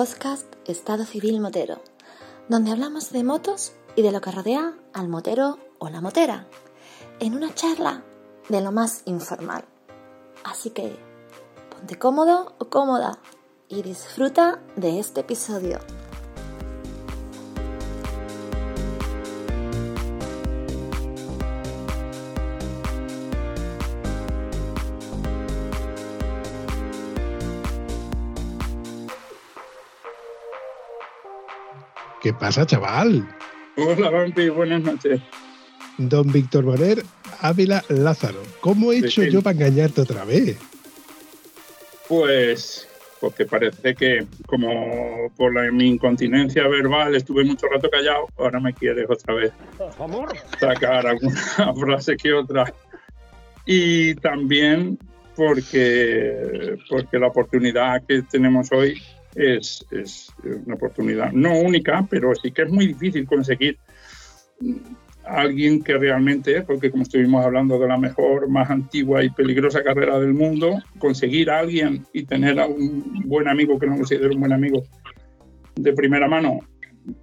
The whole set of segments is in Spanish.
Podcast Estado Civil Motero, donde hablamos de motos y de lo que rodea al motero o la motera, en una charla de lo más informal. Así que ponte cómodo o cómoda y disfruta de este episodio. ¿Qué pasa, chaval? Hola, Vampi, buenas noches. Don Víctor Boner Ávila Lázaro. ¿Cómo he hecho yo para engañarte otra vez? Pues porque parece que como por la, mi incontinencia verbal estuve mucho rato callado, ahora me quieres otra vez sacar alguna frase que otra. Y también porque, porque la oportunidad que tenemos hoy es, una oportunidad no única, pero sí que es muy difícil conseguir alguien que realmente, porque como estuvimos hablando de la mejor, más antigua y peligrosa carrera del mundo, conseguir a alguien y tener a un buen amigo, que no considero un buen amigo, de primera mano,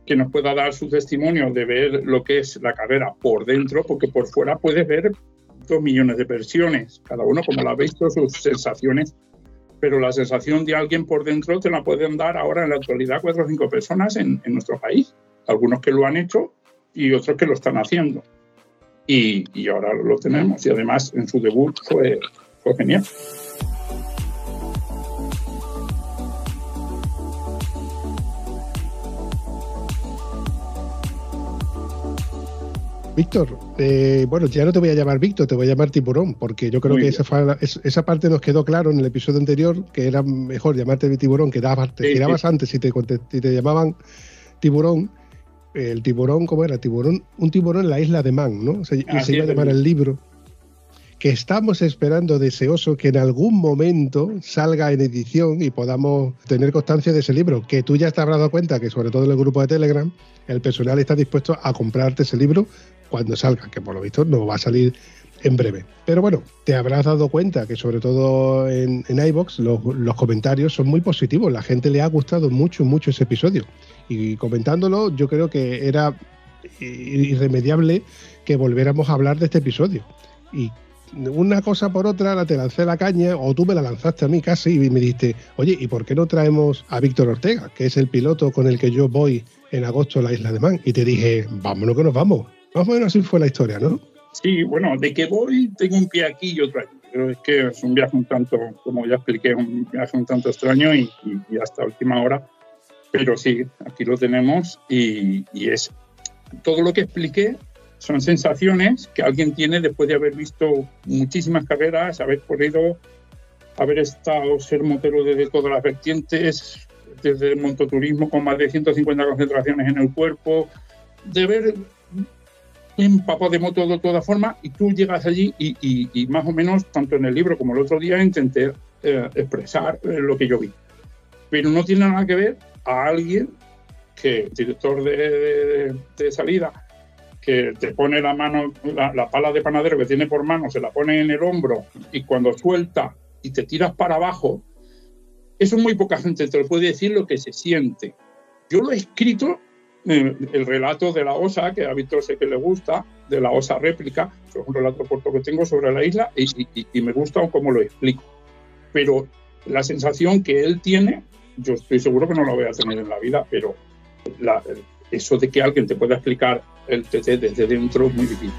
que nos pueda dar su testimonio de ver lo que es la carrera por dentro, porque por fuera puedes ver dos millones de versiones, cada uno como la ha visto, sus sensaciones, pero la sensación de alguien por dentro te la pueden dar ahora en la actualidad cuatro o cinco personas en, nuestro país, algunos que lo han hecho y otros que lo están haciendo. Y, ahora lo tenemos y además en su debut fue genial. Víctor, eh, bueno, ya no te voy a llamar Víctor, te voy a llamar Tiburón, porque yo creo Muy que esa, parte nos quedó claro en el episodio anterior, que era mejor llamarte Tiburón, que dabas, te Sí, girabas sí. antes si te, te llamaban Tiburón. El tiburón, ¿cómo era? Tiburón, un tiburón en la isla de Man, ¿no? Se, y se iba a llamar el- el libro. Que estamos esperando deseoso que en algún momento salga en edición y podamos tener constancia de ese libro. Que tú ya te habrás dado cuenta que, sobre todo en el grupo de Telegram, el personal está dispuesto a comprarte ese libro cuando salga, que por lo visto no va a salir en breve. Pero bueno, te habrás dado cuenta que sobre todo en, en los comentarios son muy positivos. La gente le ha gustado mucho, mucho ese episodio. Y comentándolo, yo creo que era irremediable que volviéramos a hablar de este episodio. Y una cosa por otra, la te lancé la caña, o tú me la lanzaste a mí casi, y me dijiste, oye, ¿y por qué no traemos a Víctor Ortega, que es el piloto con el que yo voy en agosto a la isla de Man? Y te dije, vámonos que nos vamos. Más o menos así fue la historia, ¿no? Sí, bueno, de que voy tengo un pie aquí y otro allí. Pero es que es un viaje un tanto, como ya expliqué, un viaje un tanto extraño y, y- y hasta última hora. Pero sí, aquí lo tenemos y, y es todo lo que expliqué son sensaciones que alguien tiene después de haber visto muchísimas carreras, haber corrido, haber estado, ser motero desde todas las vertientes, desde el montoturismo con más de 150 concentraciones en el cuerpo, de ver empapado de moto de todas formas y tú llegas allí y, y- y más o menos, tanto en el libro como el otro día, intenté eh, expresar eh, lo que yo vi. Pero no tiene nada que ver a alguien que, director de, de- de salida, que te pone la mano, la, la pala de panadero que tiene por mano, se la pone en el hombro y cuando suelta y te tiras para abajo, eso muy poca gente te lo puede decir lo que se siente. Yo lo he escrito el relato de la osa, que a Víctor sé que le gusta, de la osa réplica, es un relato corto que tengo sobre la isla y, me gusta cómo lo explico. Pero la sensación que él tiene, yo estoy seguro que no la voy a tener en la vida, pero eso de que alguien te pueda explicar el TT desde dentro es muy difícil.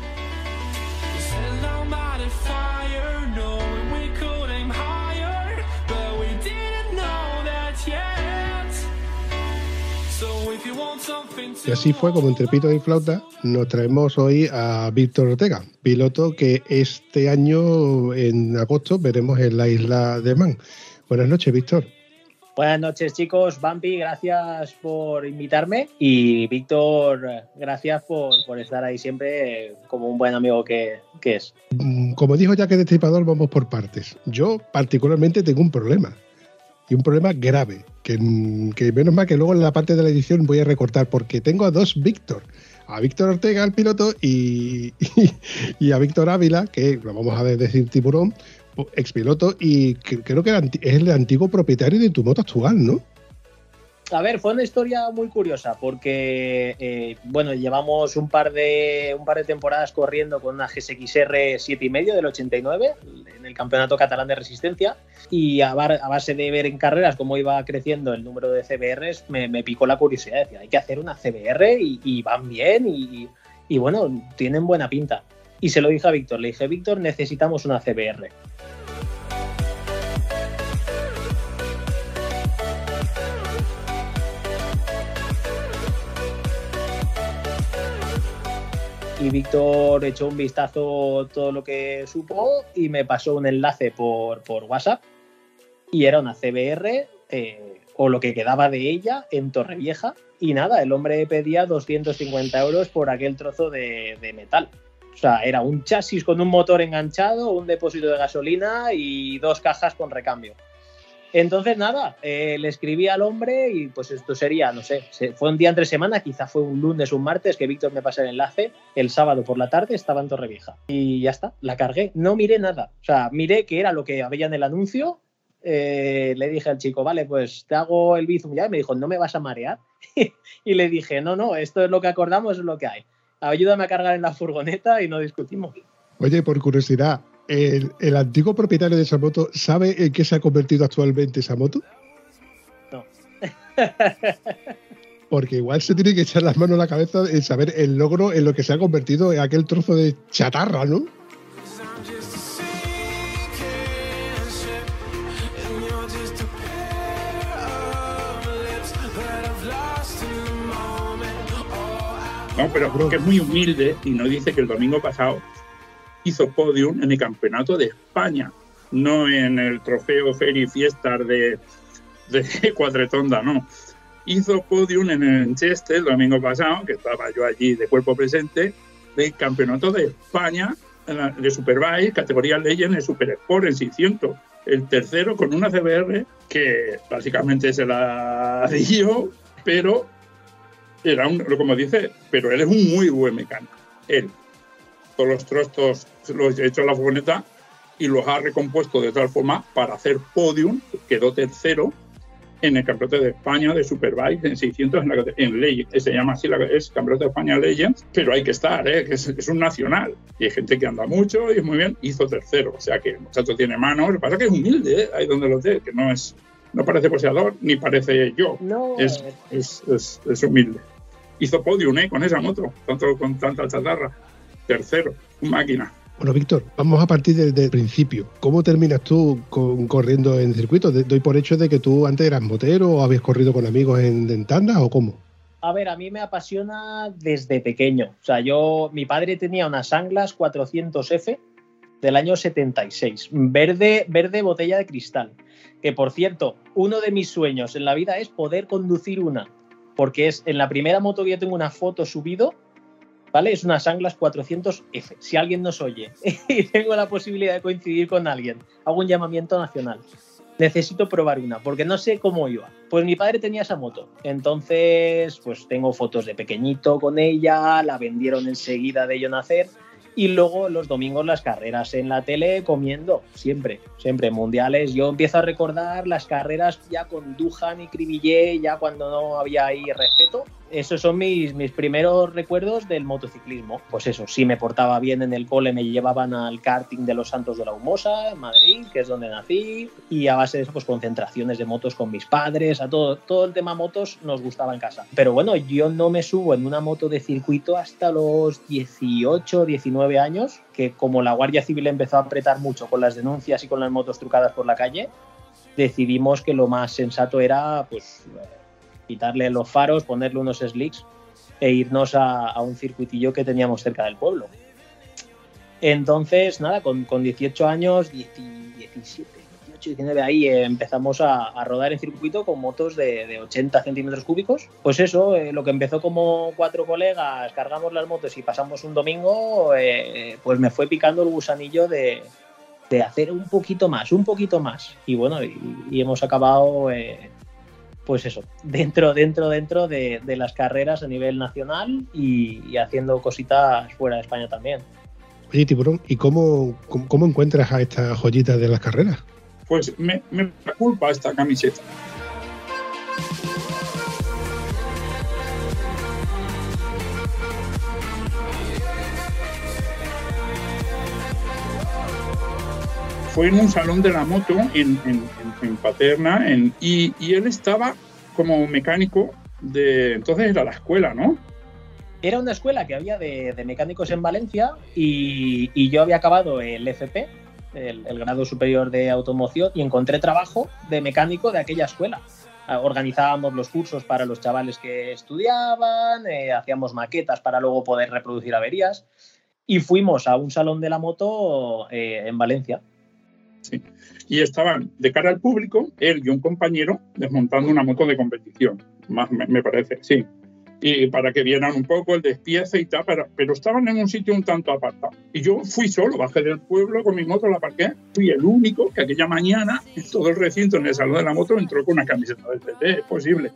Y así fue como entre pito y flauta nos traemos hoy a Víctor Ortega, piloto que este año en agosto veremos en la isla de Man. Buenas noches, Víctor. Buenas noches, chicos. Bambi, gracias por invitarme. Y Víctor, gracias por, por estar ahí siempre como un buen amigo que, que es. Como dijo Jack el Destripador, vamos por partes. Yo particularmente tengo un problema. Y un problema grave. Que, que menos mal que luego en la parte de la edición voy a recortar porque tengo a dos Víctor. A Víctor Ortega, el piloto, y, y, y a Víctor Ávila, que lo vamos a decir tiburón, expiloto y creo que es el antiguo propietario de tu moto actual, ¿no? A ver, fue una historia muy curiosa porque, eh, bueno, llevamos un par, de, un par de temporadas corriendo con una GSXR 7,5 del 89 en el Campeonato Catalán de Resistencia y a, base de ver en carreras cómo iba creciendo el número de CBRs, me, me picó la curiosidad. Decía, hay que hacer una CBR y, y van bien y, y, bueno, tienen buena pinta. Y se lo dije a Víctor, le dije, Víctor, necesitamos una CBR. Y Víctor echó un vistazo todo lo que supo y me pasó un enlace por, por WhatsApp y era una CBR eh, o lo que quedaba de ella en Torrevieja y nada, el hombre pedía 250 euros por aquel trozo de, de metal. O sea, era un chasis con un motor enganchado, un depósito de gasolina y dos cajas con recambio. Entonces, nada, eh, le escribí al hombre y pues esto sería, no sé, fue un día entre semana, quizá fue un lunes un martes que Víctor me pasa el enlace. El sábado por la tarde estaba en Torrevieja. Y ya está, la cargué. No miré nada. O sea, miré que era lo que había en el anuncio. eh, le dije al chico, vale, pues te hago el bizum ya. Y me dijo, ¿no me vas a marear? y le dije, no, no, esto es lo que acordamos, es lo que hay. Ayúdame a cargar en la furgoneta y no discutimos. Oye, por curiosidad, ¿el, el antiguo propietario de esa moto sabe en qué se ha convertido actualmente esa moto? No. Porque igual se tiene que echar las manos a la cabeza en saber el logro en lo que se ha convertido en aquel trozo de chatarra, ¿no? No, pero que es muy humilde y nos dice que el domingo pasado hizo podium en el Campeonato de España, no en el trofeo Ferry Fiestas de, de Cuatretonda, no. Hizo podium en el Cheste el domingo pasado, que estaba yo allí de cuerpo presente, del Campeonato de España de Superbike, categoría Legend en Super Sport en 600. El tercero con una CBR que básicamente se la dio, pero era un, como dice, pero él es un muy buen mecánico. Él, todos los trostos los hecho en la furgoneta y los ha recompuesto de tal forma para hacer podium, quedó tercero en el Campeonato de España de Superbike en 600 en, la, en Legend, se llama así, la, es Campeonato de España Legends, pero hay que estar, ¿eh? es, es un nacional. Y hay gente que anda mucho y es muy bien, hizo tercero, o sea que el muchacho tiene manos, lo que pasa es que es humilde, ¿eh? ahí donde lo sé, que no es, no parece poseador ni parece yo, No, es, es, es, humilde. Hizo podium ¿eh? con esa moto, tanto con tanta chatarra. Tercero, máquina. Bueno, Víctor, vamos a partir desde principio. ¿Cómo terminas tú corriendo en circuito? Doy por hecho de que tú antes eras motero o habías corrido con amigos en, en tandas o cómo. A ver, a mí me apasiona desde pequeño. O sea, yo, mi padre tenía unas Anglas 400F del año 76, verde, verde botella de cristal. Que por cierto, uno de mis sueños en la vida es poder conducir una, porque es en la primera moto que yo tengo una foto subido, ¿vale? Es unas Anglas 400F. Si alguien nos oye y tengo la posibilidad de coincidir con alguien, hago un llamamiento nacional. Necesito probar una, porque no sé cómo iba. Pues mi padre tenía esa moto. Entonces, pues tengo fotos de pequeñito con ella, la vendieron enseguida de yo nacer. Y luego los domingos las carreras en la tele comiendo, siempre, siempre mundiales. Yo empiezo a recordar las carreras ya con Duhan y Cribillé, ya cuando no había ahí respeto. Esos son mis, mis primeros recuerdos del motociclismo. Pues eso, si me portaba bien en el cole, me llevaban al karting de los Santos de la Humosa, Madrid, que es donde nací. Y a base de eso, pues concentraciones de motos con mis padres, a todo, todo el tema motos nos gustaba en casa. Pero bueno, yo no me subo en una moto de circuito hasta los 18, 19 años, que como la Guardia Civil empezó a apretar mucho con las denuncias y con las motos trucadas por la calle, decidimos que lo más sensato era pues quitarle los faros, ponerle unos slicks e irnos a, a un circuitillo que teníamos cerca del pueblo. Entonces, nada, con, con 18 años, 10 17, 18, 19, ahí eh, empezamos a, a rodar en circuito con motos de, de 80 centímetros cúbicos. Pues eso, eh, lo que empezó como cuatro colegas, cargamos las motos y pasamos un domingo, eh, pues me fue picando el gusanillo de, de hacer un poquito más, un poquito más. Y bueno, y, y hemos acabado, eh, pues eso, dentro, dentro, dentro de, de las carreras a nivel nacional y, y haciendo cositas fuera de España también. Oye, Tiburón, ¿y cómo, cómo, cómo encuentras a estas joyitas de las carreras? Pues me, me culpa esta camiseta. Fue en un salón de la moto en, en, en Paterna en, y, y él estaba como mecánico de... Entonces era la escuela, ¿no? Era una escuela que había de, de mecánicos en Valencia y, y, yo había acabado el FP, el, el, grado superior de automoción, y encontré trabajo de mecánico de aquella escuela. Organizábamos los cursos para los chavales que estudiaban, eh, hacíamos maquetas para luego poder reproducir averías y fuimos a un salón de la moto eh, en Valencia. Sí. Y estaban de cara al público, él y un compañero, desmontando una moto de competición, más me, me parece, sí y para que vieran un poco el despiece y tal, pero, pero, estaban en un sitio un tanto apartado. Y yo fui solo, bajé del pueblo con mi moto, la aparqué, fui el único que aquella mañana en todo el recinto, en el salón de la moto, entró con una camiseta de TT, es posible.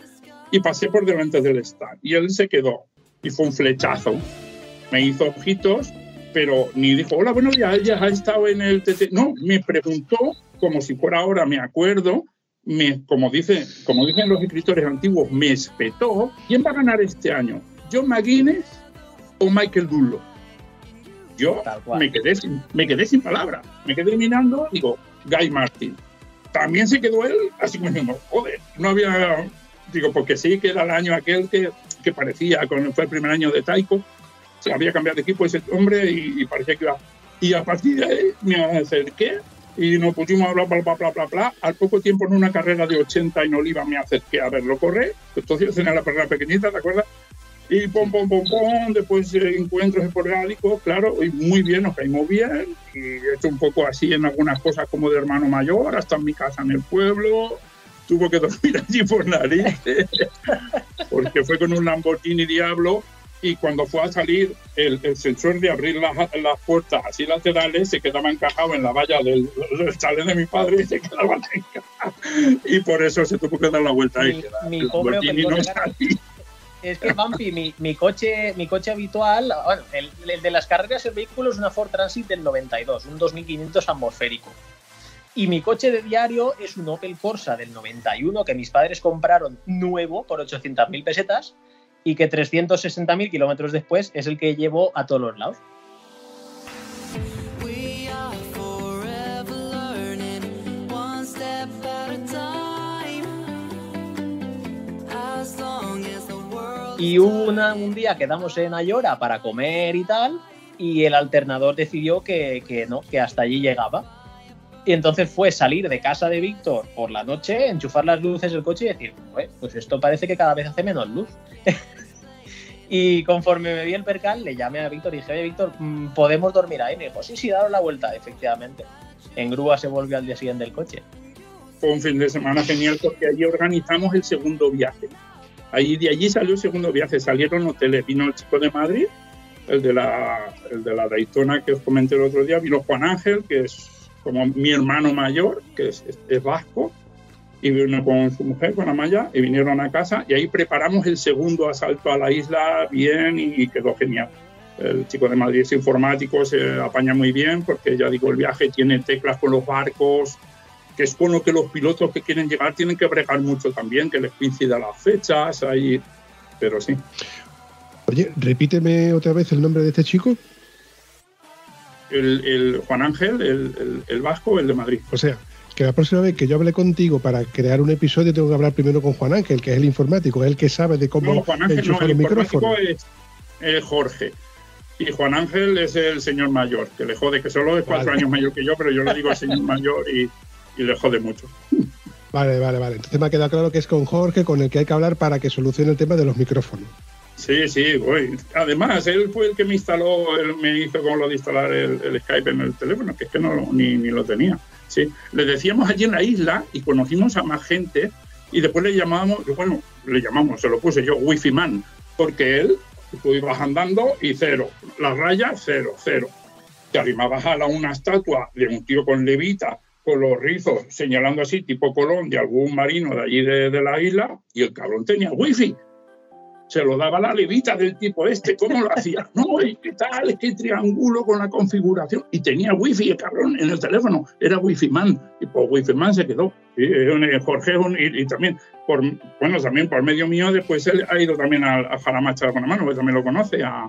Y pasé por delante del stand. Y él se quedó y fue un flechazo. Me hizo ojitos, pero ni dijo, hola, buenos días, ya ha estado en el TT. No, me preguntó, como si fuera ahora, me acuerdo, me, como, dice, como dicen los escritores antiguos, me espetó. ¿Quién va a ganar este año? ¿John McGuinness o Michael Dunlop? Yo me quedé, sin, me quedé sin palabras. Me quedé mirando, digo, Guy Martin. También se quedó él, así como diciendo, joder, no había. Digo, porque sí que era el año aquel que, que parecía, cuando fue el primer año de Taiko, se había cambiado de equipo ese hombre y, y parecía que iba. Y a partir de ahí me acerqué y nos pusimos a hablar, bla, bla, bla, bla, bla. Al poco tiempo, en una carrera de 80 en Oliva, me acerqué a verlo correr. Entonces tenía la carrera pequeñita, ¿te acuerdas? Y pom, pom, pom, pom, después eh, encuentros esporádicos, claro, y muy bien, nos caímos bien. Y he hecho un poco así en algunas cosas como de hermano mayor, hasta en mi casa en el pueblo. Tuvo que dormir allí por nariz, porque fue con un Lamborghini Diablo y cuando fue a salir el, el sensor de abrir las, las, puertas así laterales se quedaba encajado en la valla del, del chalet de mi padre y se quedaba encajado y por eso se tuvo que dar la vuelta ahí. Mi, pobre no es que Bumpy, mi, mi, coche, mi coche habitual, bueno, el, el, de las carreras el vehículo es una Ford Transit del 92, un 2500 atmosférico. Y mi coche de diario es un Opel Corsa del 91 que mis padres compraron nuevo por 800.000 pesetas y que 360.000 kilómetros después es el que llevo a todos los lados. Y una, un día quedamos en Ayora para comer y tal, y el alternador decidió que, que no, que hasta allí llegaba. Y entonces fue salir de casa de Víctor por la noche, enchufar las luces del coche y decir, pues esto parece que cada vez hace menos luz. y conforme me vi el percal, le llamé a Víctor y dije, oye, Víctor, ¿podemos dormir ahí? Me dijo, sí, sí, daros la vuelta, efectivamente. En grúa se volvió al día siguiente el coche. Fue un fin de semana genial porque allí organizamos el segundo viaje. Ahí, de allí salió el segundo viaje, salieron hoteles, vino el chico de Madrid, el de la, el de la Daytona que os comenté el otro día, vino Juan Ángel, que es como mi hermano mayor, que es, vasco, y vino con su mujer, con Amaya, y vinieron a casa y ahí preparamos el segundo asalto a la isla bien y quedó genial. El chico de Madrid es informático, se apaña muy bien porque ya digo, el viaje tiene teclas con los barcos, que es con lo que los pilotos que quieren llegar tienen que bregar mucho también, que les coincida las fechas, ahí, pero sí. Oye, repíteme otra vez el nombre de este chico. El, el Juan Ángel, el, el, el vasco, el de Madrid. O sea, que la próxima vez que yo hable contigo para crear un episodio tengo que hablar primero con Juan Ángel, que es el informático, es el que sabe de cómo no, Juan Ángel, enchufar no, el, el micrófono. Es, es, Jorge. Y Juan Ángel es el señor mayor, que le jode, que solo es cuatro vale. años mayor que yo, pero yo le digo al señor mayor y, y, le jode mucho. Vale, vale, vale. Entonces me ha quedado claro que es con Jorge con el que hay que hablar para que solucione el tema de los micrófonos. Sí, sí, voy. Además, él fue el que me instaló, él me hizo con lo de instalar el, el Skype en el teléfono, que es que no ni, ni lo tenía. Sí, le decíamos allí en la isla y conocimos a más gente y después le llamábamos, bueno, le llamamos, se lo puse yo, Wi-Fi Man, porque él, tú ibas andando y cero, las rayas cero, cero. Te arrimabas a la, una estatua de un tío con levita, con los rizos, señalando así, tipo Colón, de algún marino de allí de, de la isla, y el cabrón tenía Wi-Fi. Se lo daba la levita del tipo este, ¿cómo lo hacía? No, ¿y qué tal? Es que triángulo con la configuración. Y tenía wifi, el cabrón, en el teléfono. Era wifi man. Y por wifi man se quedó. Y, eh, Jorge y, y también, por, bueno, también por medio mío, después él ha ido también a, a Jaramacha con la mano, que también lo conoce, a,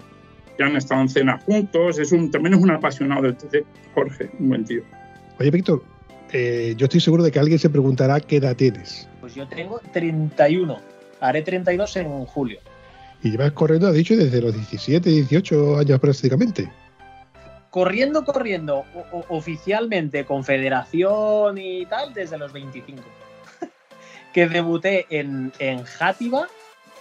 que han estado en cena juntos. Es un, también es un apasionado del TC. Jorge, un buen tío. Oye, Víctor, eh, yo estoy seguro de que alguien se preguntará qué edad tienes. Pues yo tengo 31. Haré 32 en julio. Y llevas corriendo, has dicho, desde los 17, 18 años prácticamente. Corriendo, corriendo, o- oficialmente con federación y tal, desde los 25. que debuté en, en Játiva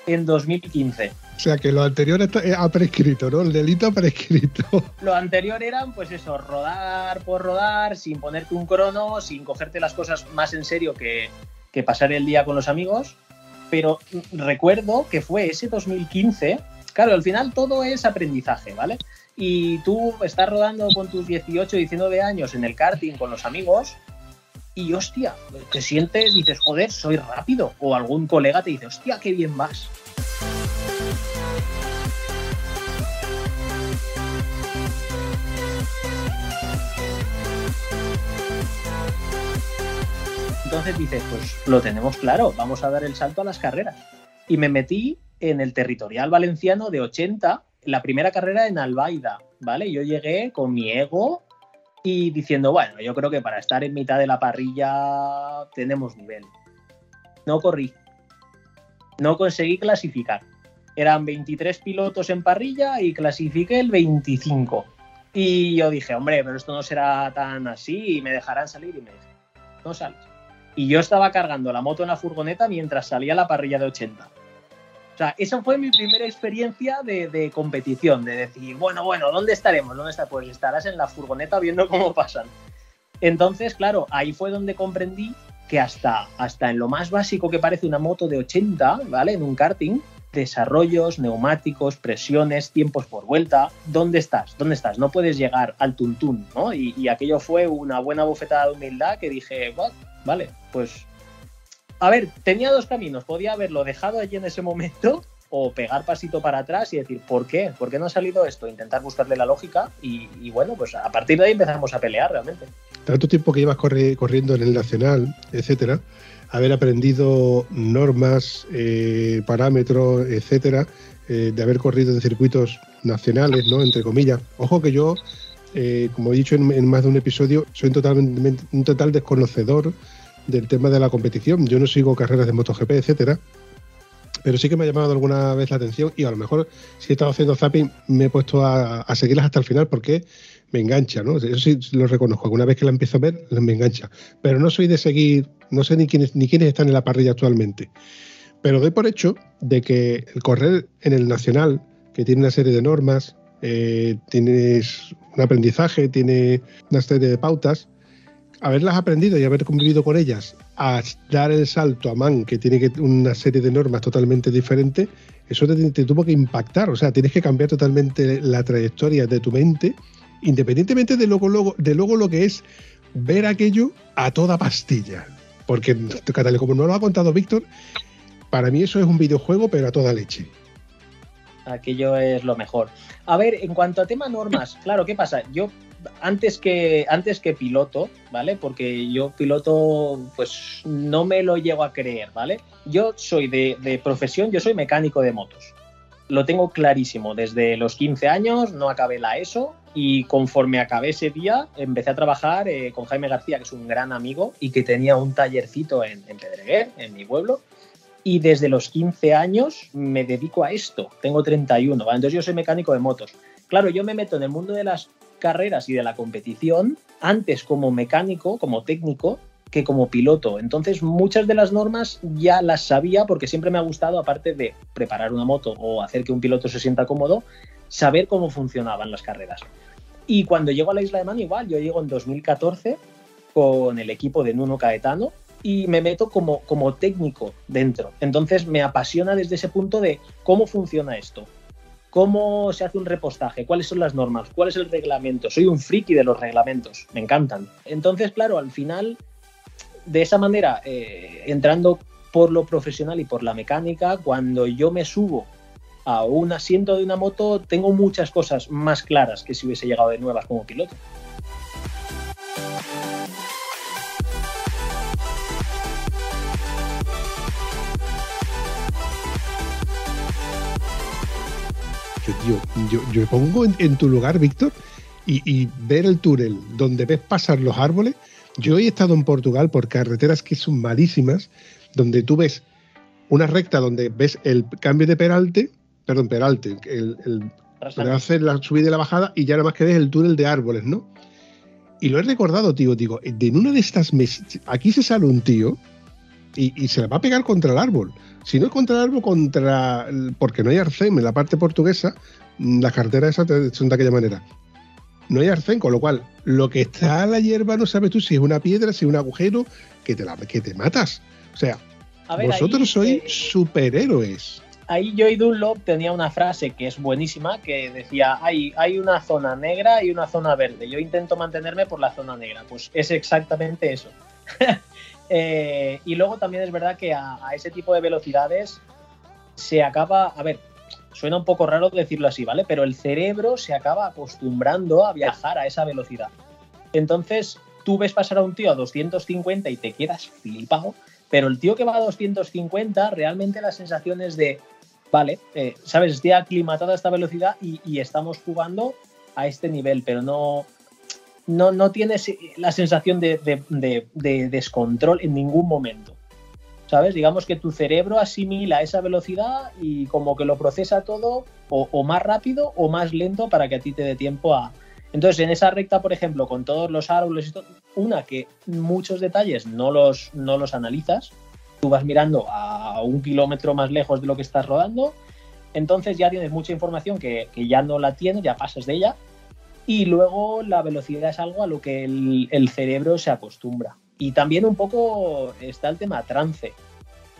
en 2015. O sea que lo anterior está, eh, ha prescrito, ¿no? El delito ha prescrito. Lo anterior eran, pues eso, rodar por rodar, sin ponerte un crono, sin cogerte las cosas más en serio que, que pasar el día con los amigos. Pero recuerdo que fue ese 2015. Claro, al final todo es aprendizaje, ¿vale? Y tú estás rodando con tus 18, 19 años en el karting con los amigos y hostia, te sientes, dices, joder, soy rápido. O algún colega te dice, hostia, qué bien vas. Entonces dices, pues lo tenemos claro, vamos a dar el salto a las carreras. Y me metí en el territorial valenciano de 80, la primera carrera en Albaida, ¿vale? Yo llegué con mi ego y diciendo, bueno, yo creo que para estar en mitad de la parrilla tenemos nivel. No corrí. No conseguí clasificar. Eran 23 pilotos en parrilla y clasifiqué el 25. Y yo dije, hombre, pero esto no será tan así y me dejarán salir. Y me dije, no sales. Y yo estaba cargando la moto en la furgoneta mientras salía la parrilla de 80. O sea, esa fue mi primera experiencia de, de competición, de decir, bueno, bueno, ¿dónde estaremos? ¿Dónde está? Pues estarás en la furgoneta viendo cómo pasan. Entonces, claro, ahí fue donde comprendí que hasta, hasta en lo más básico que parece una moto de 80, ¿vale? En un karting, desarrollos, neumáticos, presiones, tiempos por vuelta. ¿Dónde estás? ¿Dónde estás? No puedes llegar al tuntún, ¿no? Y, y aquello fue una buena bofetada de humildad que dije, "Bueno, vale, pues... A ver, tenía dos caminos. Podía haberlo dejado allí en ese momento o pegar pasito para atrás y decir, ¿por qué? ¿Por qué no ha salido esto? Intentar buscarle la lógica y, bueno, pues a partir de ahí empezamos a pelear realmente. Tanto tiempo que llevas corri- corriendo en el nacional, etcétera, haber aprendido normas, eh, parámetros, etcétera, eh, de haber corrido en circuitos nacionales, ¿no? Entre comillas. Ojo que yo, eh, como he dicho en, más de un episodio, soy un total desconocedor del tema de la competición. Yo no sigo carreras de MotoGP, etcétera. Pero sí que me ha llamado alguna vez la atención y a lo mejor si he estado haciendo zapping me he puesto a, seguirlas hasta el final porque me engancha, ¿no? Eso sí lo reconozco. Alguna vez que la empiezo a ver, me engancha. Pero no soy de seguir, no sé ni quiénes, ni quiénes están en la parrilla actualmente. Pero doy por hecho de que el correr en el nacional, que tiene una serie de normas, eh, tienes un aprendizaje, tiene una serie de pautas, haberlas aprendido y haber convivido con ellas, a dar el salto a Man, que tiene una serie de normas totalmente diferentes, eso te, tuvo que impactar. O sea, tienes que cambiar totalmente la trayectoria de tu mente, independientemente de luego, luego, de luego lo que es ver aquello a toda pastilla. Porque, como no lo ha contado Víctor, para mí eso es un videojuego, pero a toda leche. Aquello es lo mejor. A ver, en cuanto a tema normas, claro, ¿qué pasa? Yo antes que antes que piloto, ¿vale? Porque yo piloto, pues no me lo llego a creer, ¿vale? Yo soy de, profesión, yo soy mecánico de motos. Lo tengo clarísimo. Desde los 15 años no acabé la ESO y conforme acabé ese día empecé a trabajar eh, con Jaime García, que es un gran amigo y que tenía un tallercito en, en Pedreguer, en mi pueblo. Y desde los 15 años me dedico a esto. Tengo 31, ¿vale? Entonces yo soy mecánico de motos. Claro, yo me meto en el mundo de las carreras y de la competición antes como mecánico, como técnico, que como piloto. Entonces muchas de las normas ya las sabía porque siempre me ha gustado, aparte de preparar una moto o hacer que un piloto se sienta cómodo, saber cómo funcionaban las carreras. Y cuando llego a la Isla de Man, igual, yo llego en 2014 con el equipo de Nuno Caetano y me meto como, como técnico dentro. Entonces me apasiona desde ese punto de cómo funciona esto, cómo se hace un repostaje, cuáles son las normas, cuál es el reglamento. Soy un friki de los reglamentos, me encantan. Entonces, claro, al final, de esa manera, eh, entrando por lo profesional y por la mecánica, cuando yo me subo a un asiento de una moto, tengo muchas cosas más claras que si hubiese llegado de nuevas como piloto. Yo, yo, yo me pongo en, en tu lugar, Víctor, y, y ver el túnel donde ves pasar los árboles. Yo he estado en Portugal por carreteras que son malísimas, donde tú ves una recta donde ves el cambio de peralte, perdón, peralte, el, el, para hacer la subida y la bajada, y ya nada más que ves el túnel de árboles, ¿no? Y lo he recordado, tío, digo, en una de estas mesas, aquí se sale un tío y, y se la va a pegar contra el árbol. Si no es contra el árbol, contra. el- Porque no hay arcén en la parte portuguesa, mm, las carreteras esas son de aquella manera. No hay arcén, con lo cual, lo que está a la hierba no sabes tú si es una piedra, si es un agujero, que te, la, que te matas. O sea, ver, vosotros ahí, sois eh, superhéroes. ahí Joy Dunlop tenía una frase que es buenísima, que decía, hay, hay una zona negra y una zona verde. Yo intento mantenerme por la zona negra. Pues es exactamente eso. Eh, y luego también es verdad que a, ese tipo de velocidades se acaba, a ver, suena un poco raro decirlo así, ¿vale? Pero el cerebro se acaba acostumbrando a viajar a esa velocidad. Entonces, tú ves pasar a un tío a 250 y te quedas flipado, pero el tío que va a 250, realmente la sensación es de, vale, eh, sabes, estoy aclimatado a esta velocidad y estamos jugando a este nivel, pero no, no, no tienes la sensación de, de- de- de descontrol en ningún momento. ¿Sabes? Digamos que tu cerebro asimila esa velocidad y como que lo procesa todo o, más rápido o más lento para que a ti te dé tiempo a... Entonces, en esa recta, por ejemplo, con todos los árboles una que muchos detalles no los, no los analizas, tú vas mirando a un kilómetro más lejos de lo que estás rodando, entonces ya tienes mucha información que, que ya no la tienes, ya pasas de ella, y luego la velocidad es algo a lo que el, cerebro se acostumbra. Y también un poco está el tema trance.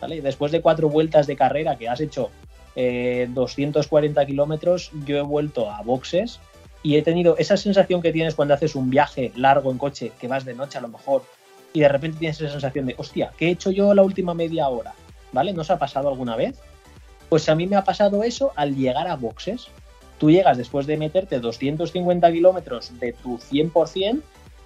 ¿vale? Después de cuatro vueltas de carrera que has hecho eh, 240 kilómetros, yo he vuelto a boxes y he tenido esa sensación que tienes cuando haces un viaje largo en coche, que vas de noche a lo mejor, y de repente tienes esa sensación de, hostia, ¿qué he hecho yo la última media hora? ¿Vale? ¿No os ha pasado alguna vez? Pues a mí me ha pasado eso al llegar a boxes. Tú llegas después de meterte 250 kilómetros de tu 100%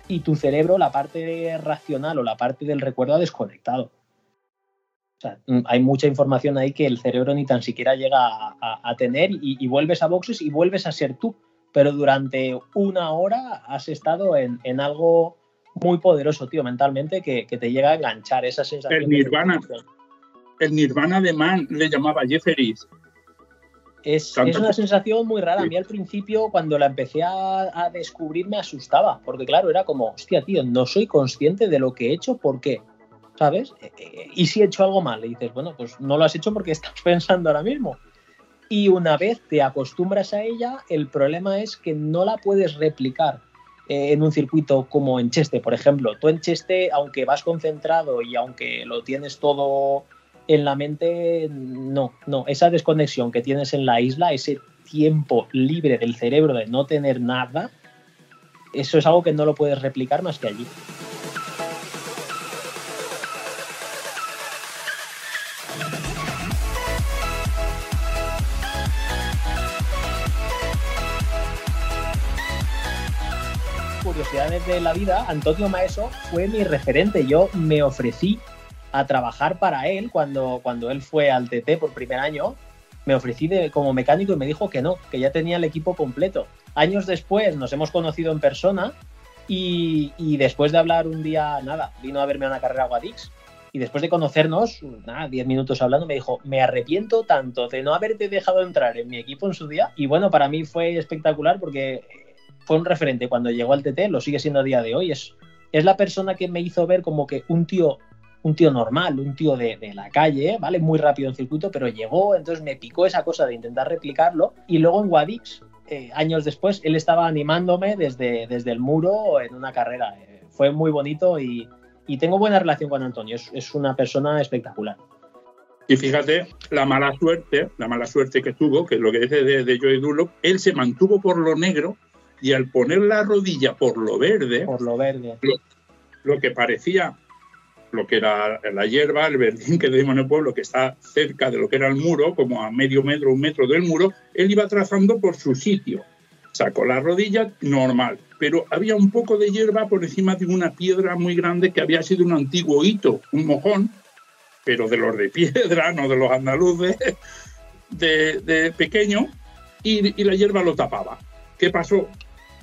y tu cerebro, la parte racional o la parte del recuerdo ha desconectado. O sea, mm, hay mucha información ahí que el cerebro ni tan siquiera llega a, a- a tener y, y vuelves a boxes y vuelves a ser tú. Pero durante una hora has estado en, en algo muy poderoso, tío, mentalmente, que, que te llega a enganchar esa sensación. El nirvana. El Nirvana de Man le llamaba Jefferis. Es, es una sensación muy rara. A mí al principio, cuando la empecé a, a descubrir, me asustaba. Porque, claro, era como, hostia, tío, no soy consciente de lo que he hecho, ¿por qué? ¿Sabes? Eh, eh, Y si he hecho algo mal, y dices, bueno, pues no lo has hecho porque estás pensando ahora mismo. Y una vez te acostumbras a ella, el problema es que no la puedes replicar eh, en un circuito como en Cheste, por ejemplo. Tú en Cheste, aunque vas concentrado y aunque lo tienes todo en la mente, no, no. Esa desconexión que tienes en la isla, ese tiempo libre del cerebro de no tener nada, eso es algo que no lo puedes replicar más que allí. curiosidades de la vida, Antonio Maeso fue mi referente. Yo me ofrecí a trabajar para él cuando, cuando él fue al TT por primer año. Me ofrecí de- como mecánico y me dijo que no, que ya tenía el equipo completo. Años después nos hemos conocido en persona y, y después de hablar un día, nada, vino a verme a una carrera Guadix. Y después de conocernos, nada, 10 minutos hablando, me dijo, me arrepiento tanto de no haberte dejado entrar en mi equipo en su día. Y bueno, para mí fue espectacular porque fue un referente cuando llegó al TT, lo sigue siendo a día de hoy. Es, es la persona que me hizo ver como que un tío, un tío normal, un tío de, de la calle, ¿vale? Muy rápido en circuito, pero llegó, entonces me picó esa cosa de intentar replicarlo. Y luego en Guadix, eh, años después, él estaba animándome desde, desde el muro en una carrera. Eh, fue muy bonito y, y tengo buena relación con Antonio, es, es una persona espectacular. Y fíjate, la mala suerte, la mala suerte que tuvo, que es lo que dice de, de Joey Dunlop, él se mantuvo por lo negro y al poner la rodilla por lo verde, Por lo verde. lo que parecía lo que era la hierba, el verdín que tenemos en el pueblo, que está cerca de lo que era el muro, como a medio metro, un metro del muro, él iba trazando por su sitio. Sacó la rodilla normal, pero había un poco de hierba por encima de una piedra muy grande que había sido un antiguo hito, un mojón, pero de los de piedra, no de los andaluces, de, de pequeño, y, y la hierba lo tapaba. ¿Qué pasó?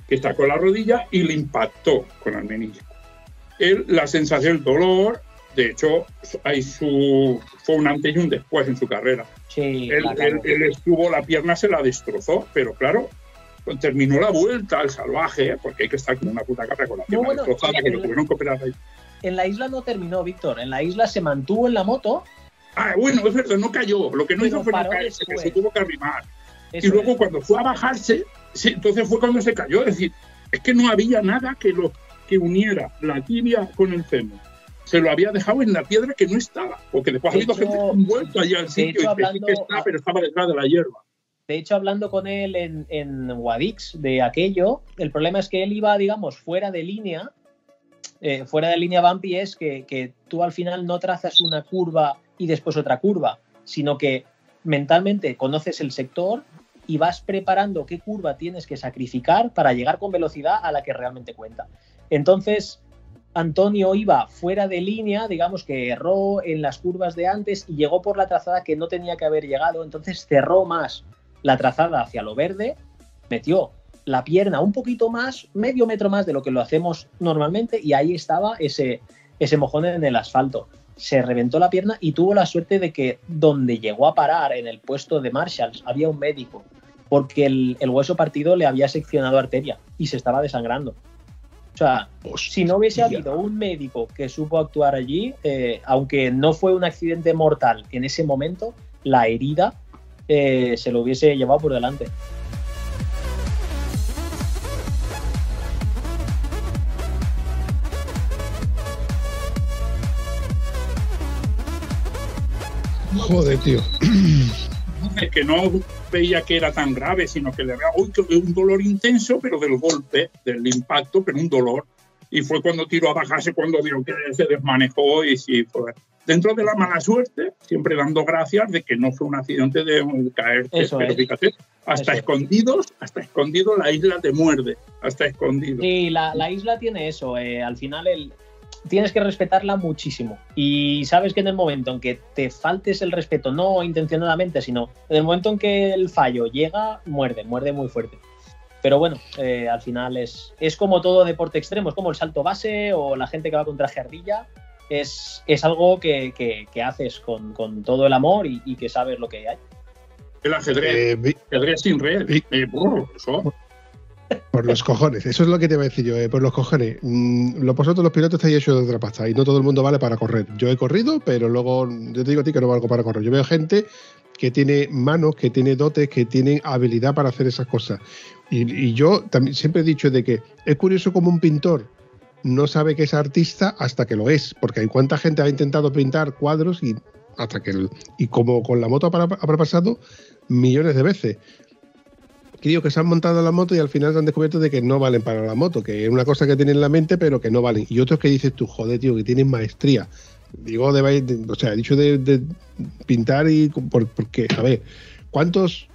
Que sacó la rodilla y le impactó con el menisco. Él, la sensación, el dolor, de hecho, hay su, fue un antes y un después en su carrera. Sí, Él, él- estuvo, la pierna se la destrozó, pero claro, pues terminó la vuelta al salvaje, ¿eh? porque hay que estar como una puta cabra con la pierna bueno, destrozada, que lo tuvieron que operar ahí. En la isla no terminó, Víctor. En la isla se mantuvo en la moto. Ah, bueno, es verdad, no cayó. Lo que no hizo fue no caerse, que después. se tuvo que arrimar. Eso y luego es. cuando fue a bajarse, sí, entonces fue cuando se cayó. Es decir, es que no había nada que lo que uniera la tibia con el fémur. Se lo había dejado en la piedra que no estaba, porque después De ha habido hecho- gente que han vuelto allá al sitio hecho, y hablando- que está, pero estaba detrás de la hierba. De hecho, hablando con él en, en Guadix de aquello, el problema es que él iba, digamos, fuera de línea. eh, fuera de línea Bumpy es que, que tú al final no trazas una curva y después otra curva, sino que mentalmente conoces el sector y vas preparando qué curva tienes que sacrificar para llegar con velocidad a la que realmente cuenta. Entonces, Antonio iba fuera de línea, digamos que erró en las curvas de antes y llegó por la trazada que no tenía que haber llegado, entonces cerró más la trazada hacia lo verde, metió la pierna un poquito más, medio metro más de lo que lo hacemos normalmente y ahí estaba ese, ese mojón en el asfalto. Se reventó la pierna y tuvo la suerte de que donde llegó a parar, en el puesto de Marshalls, había un médico, porque el, el hueso partido le había seccionado arteria y se estaba desangrando. O sea, si no hubiese habido un médico que supo actuar allí, eh, aunque no fue un accidente mortal en ese momento, la herida eh, se lo hubiese llevado por delante. Joder, tío. Es que no veía que era tan grave, sino que le había un dolor intenso, pero del golpe, del impacto, pero un dolor. Y fue cuando tiró a bajarse, cuando vio que se desmanejó y sí, fue. Dentro de la mala suerte, siempre dando gracias de que no fue un accidente de caer. Pero es. fíjate, hasta Eso es. escondidos, hasta escondido la isla te muerde, hasta escondido. Sí, la, la isla tiene eso. eh, al final el, tienes que respetarla muchísimo. Y sabes que en el momento en que te faltes el respeto, no intencionadamente, sino en el momento en que el fallo llega, muerde, muerde muy fuerte. Pero bueno, eh, al final es, es como todo deporte extremo, es como el salto base o la gente que va con traje ardilla. Es, es algo que, que- que haces con, con todo el amor y, y que sabes lo que hay. El ajedrez, Eh, ajedrez sin red. Eh, brr, eso. Por los cojones, eso es lo que te iba a decir yo, eh, por los cojones. Mm, vosotros los pilotos estáis hechos de otra pasta y no todo el mundo vale para correr. Yo he corrido, pero luego yo te digo a ti que no valgo para correr. Yo veo gente que tiene manos, que tiene dotes, que tiene habilidad para hacer esas cosas. Y, yo también siempre he dicho de que es curioso como un pintor no sabe que es artista hasta que lo es, porque hay cuánta gente ha intentado pintar cuadros y hasta que y como con la moto habrá pasado millones de veces. Creo que se han montado en la moto y al final se han descubierto de que no valen para la moto, que es una cosa que tienen en la mente, pero que no valen. Y otros que dices tú, joder, tío, que tienen maestría. Digo, de, de- o sea, he dicho de, de pintar y por- porque, a ver, ¿cuántos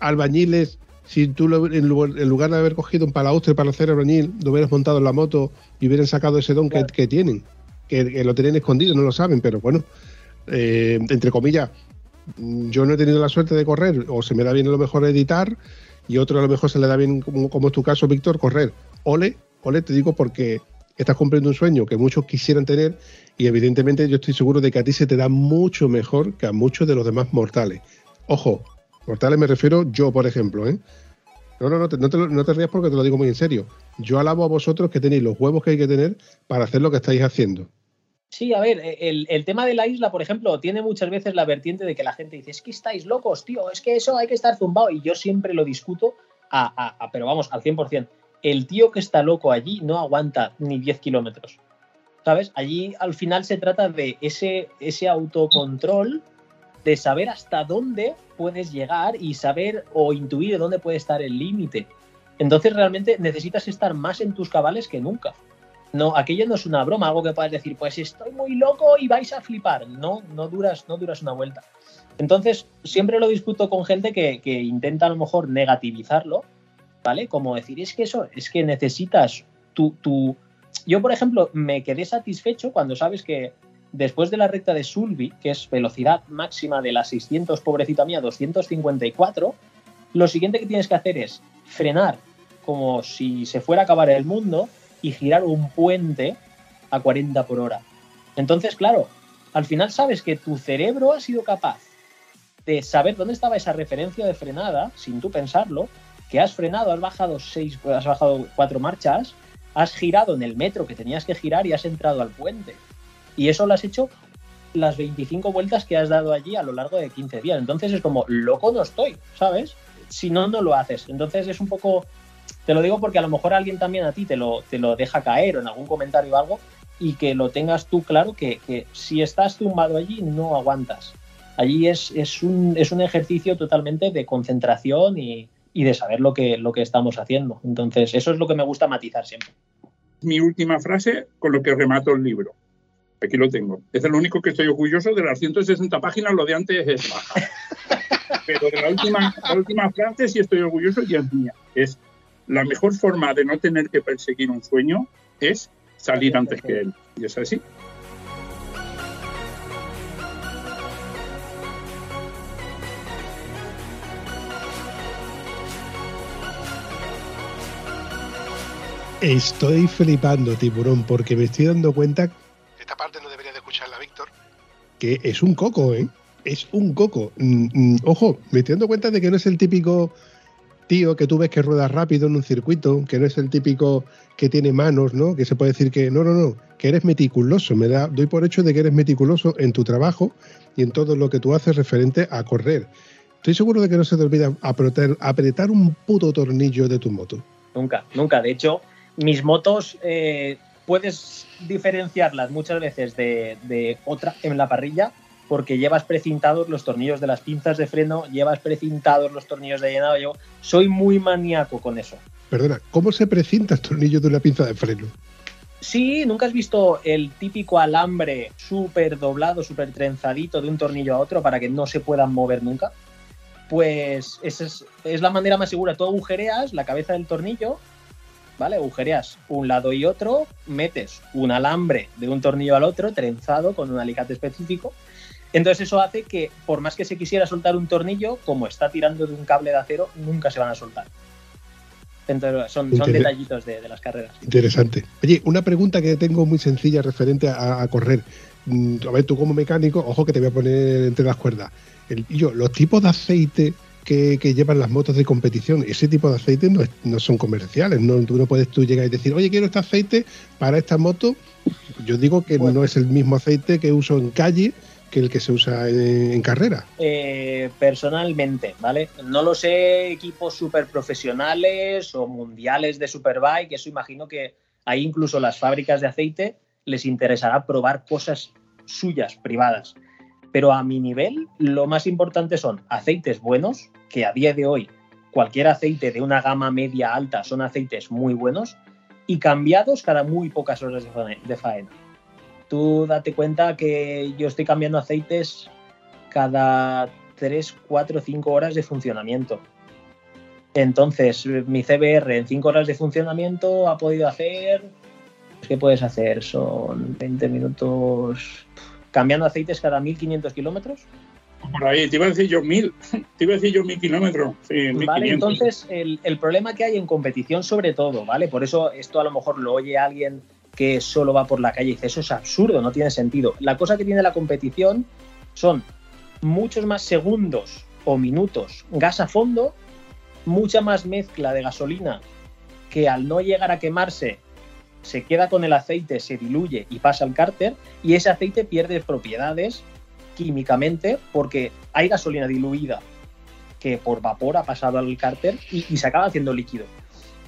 albañiles, si tú lo- en lugar, en lugar de haber cogido un palaustre para hacer albañil, lo hubieras montado en la moto y hubieran sacado ese don que- Claro. que, tienen? Que, que lo tienen escondido, no lo saben, pero bueno, eh, entre comillas, yo no he tenido la suerte de correr, o se me da bien a lo mejor editar, y otro a lo mejor se le da bien, como, es tu caso, Víctor, correr. Ole, ole, te digo porque estás cumpliendo un sueño que muchos quisieran tener, y evidentemente yo estoy seguro de que a ti se te da mucho mejor que a muchos de los demás mortales. Ojo, mortales me refiero yo, por ejemplo, ¿eh? No, no, no te, no te rías porque te lo digo muy en serio. Yo alabo a vosotros que tenéis los huevos que hay que tener para hacer lo que estáis haciendo. Sí, a ver, el, el tema de la isla, por ejemplo, tiene muchas veces la vertiente de que la gente dice, es que estáis locos, tío, es que eso hay que estar zumbado. Y yo siempre lo discuto, a, pero vamos, al 100%. El tío que está loco allí no aguanta ni 10 kilómetros. ¿Sabes? Allí al final se trata de ese autocontrol, de saber hasta dónde puedes llegar y saber o intuir dónde puede estar el límite. Entonces realmente necesitas estar más en tus cabales que nunca. No, aquello no es una broma, algo que puedas decir, pues estoy muy loco y vais a flipar. No, no duras, no duras una vuelta. Entonces, siempre lo discuto con gente que, que intenta a lo mejor negativizarlo, ¿vale? Como decir, es que eso, es que necesitas tu, tu... Yo, por ejemplo, me quedé satisfecho cuando sabes que después de la recta de Sulby, que es velocidad máxima de las 600, pobrecita mía, 254, lo siguiente que tienes que hacer es frenar como si se fuera a acabar el mundo y girar un puente a 40 por hora. Entonces, claro, al final sabes que tu cerebro ha sido capaz de saber dónde estaba esa referencia de frenada, sin tú pensarlo, que has frenado, has bajado seis, has bajado cuatro marchas, has girado en el metro que tenías que girar y has entrado al puente. Y eso lo has hecho las 25 vueltas que has dado allí a lo largo de 15 días. Entonces es como, loco no estoy, ¿sabes? Si no, no lo haces. Entonces es un poco, te lo digo porque a lo mejor alguien también a ti te lo, te lo deja caer o en algún comentario o algo y que lo tengas tú claro que, que si estás tumbado allí no aguantas. Allí es, es, un, es un ejercicio totalmente de concentración y, y de saber lo que, lo que estamos haciendo. Entonces eso es lo que me gusta matizar siempre. Mi última frase con lo que remato el libro. Aquí lo tengo. Es el único que estoy orgulloso. De las 160 páginas, lo de antes es baja. Pero de la última, la última frase sí estoy orgulloso y es mía. Es la mejor forma de no tener que perseguir un sueño es salir antes que él. Y es así. Estoy flipando, tiburón, porque me estoy dando cuenta. Esta parte no debería de escucharla, Víctor. Que es un coco, ¿eh? Es un coco. Mm, mm, ojo, me estoy dando cuenta de que no es el típico tío que tú ves que rueda rápido en un circuito, que no es el típico que tiene manos, ¿no? Que se puede decir que no, no, no, que eres meticuloso. Me da, doy por hecho de que eres meticuloso en tu trabajo y en todo lo que tú haces referente a correr. Estoy seguro de que no se te olvida apretar, apretar un puto tornillo de tu moto. Nunca, nunca. De hecho, mis motos eh, puedes diferenciarlas muchas veces de, de, otra en la parrilla porque llevas precintados los tornillos de las pinzas de freno, llevas precintados los tornillos de llenado. Yo soy muy maníaco con eso. Perdona, ¿cómo se precinta el tornillo de una pinza de freno? Sí, nunca has visto el típico alambre súper doblado, súper trenzadito de un tornillo a otro para que no se puedan mover nunca. Pues esa es, es la manera más segura. Tú agujereas la cabeza del tornillo ¿vale? Agujereas un lado y otro, metes un alambre de un tornillo al otro, trenzado con un alicate específico. Entonces eso hace que, por más que se quisiera soltar un tornillo, como está tirando de un cable de acero, nunca se van a soltar. Entonces son, son detallitos de, de, las carreras. Interesante. Oye, una pregunta que tengo muy sencilla referente a, a correr. A ver, tú como mecánico, ojo que te voy a poner entre las cuerdas. El, yo, los tipos de aceite que, que, llevan las motos de competición. Ese tipo de aceites no, es, no, son comerciales. No, tú no puedes tú llegar y decir, oye, quiero este aceite para esta moto. Yo digo que bueno. no es el mismo aceite que uso en calle el que se usa en, carrera. Eh, personalmente, ¿vale? No lo sé, equipos súper profesionales o mundiales de Superbike, eso imagino que ahí incluso las fábricas de aceite les interesará probar cosas suyas, privadas pero a mi nivel lo más importante son aceites buenos, que a día de hoy cualquier aceite de una gama media alta son aceites muy buenos, y cambiados cada muy pocas horas de faena. Tú date cuenta que yo estoy cambiando aceites cada 3, 4, 5 horas de funcionamiento. Entonces, mi CBR en 5 horas de funcionamiento ha podido hacer... ¿Qué puedes hacer? Son 20 minutos cambiando aceites cada 1500 kilómetros. Por ahí, te iba a decir yo mil, te iba a decir yo mil kilómetros. Sí, vale, entonces el, el, problema que hay en competición sobre todo, ¿vale? Por eso esto a lo mejor lo oye alguien que solo va por la calle y dice, eso es absurdo, no tiene sentido. La cosa que tiene la competición son muchos más segundos o minutos gas a fondo, mucha más mezcla de gasolina que al no llegar a quemarse se queda con el aceite, se diluye y pasa al cárter y ese aceite pierde propiedades químicamente porque hay gasolina diluida que por vapor ha pasado al cárter y, y, se acaba haciendo líquido.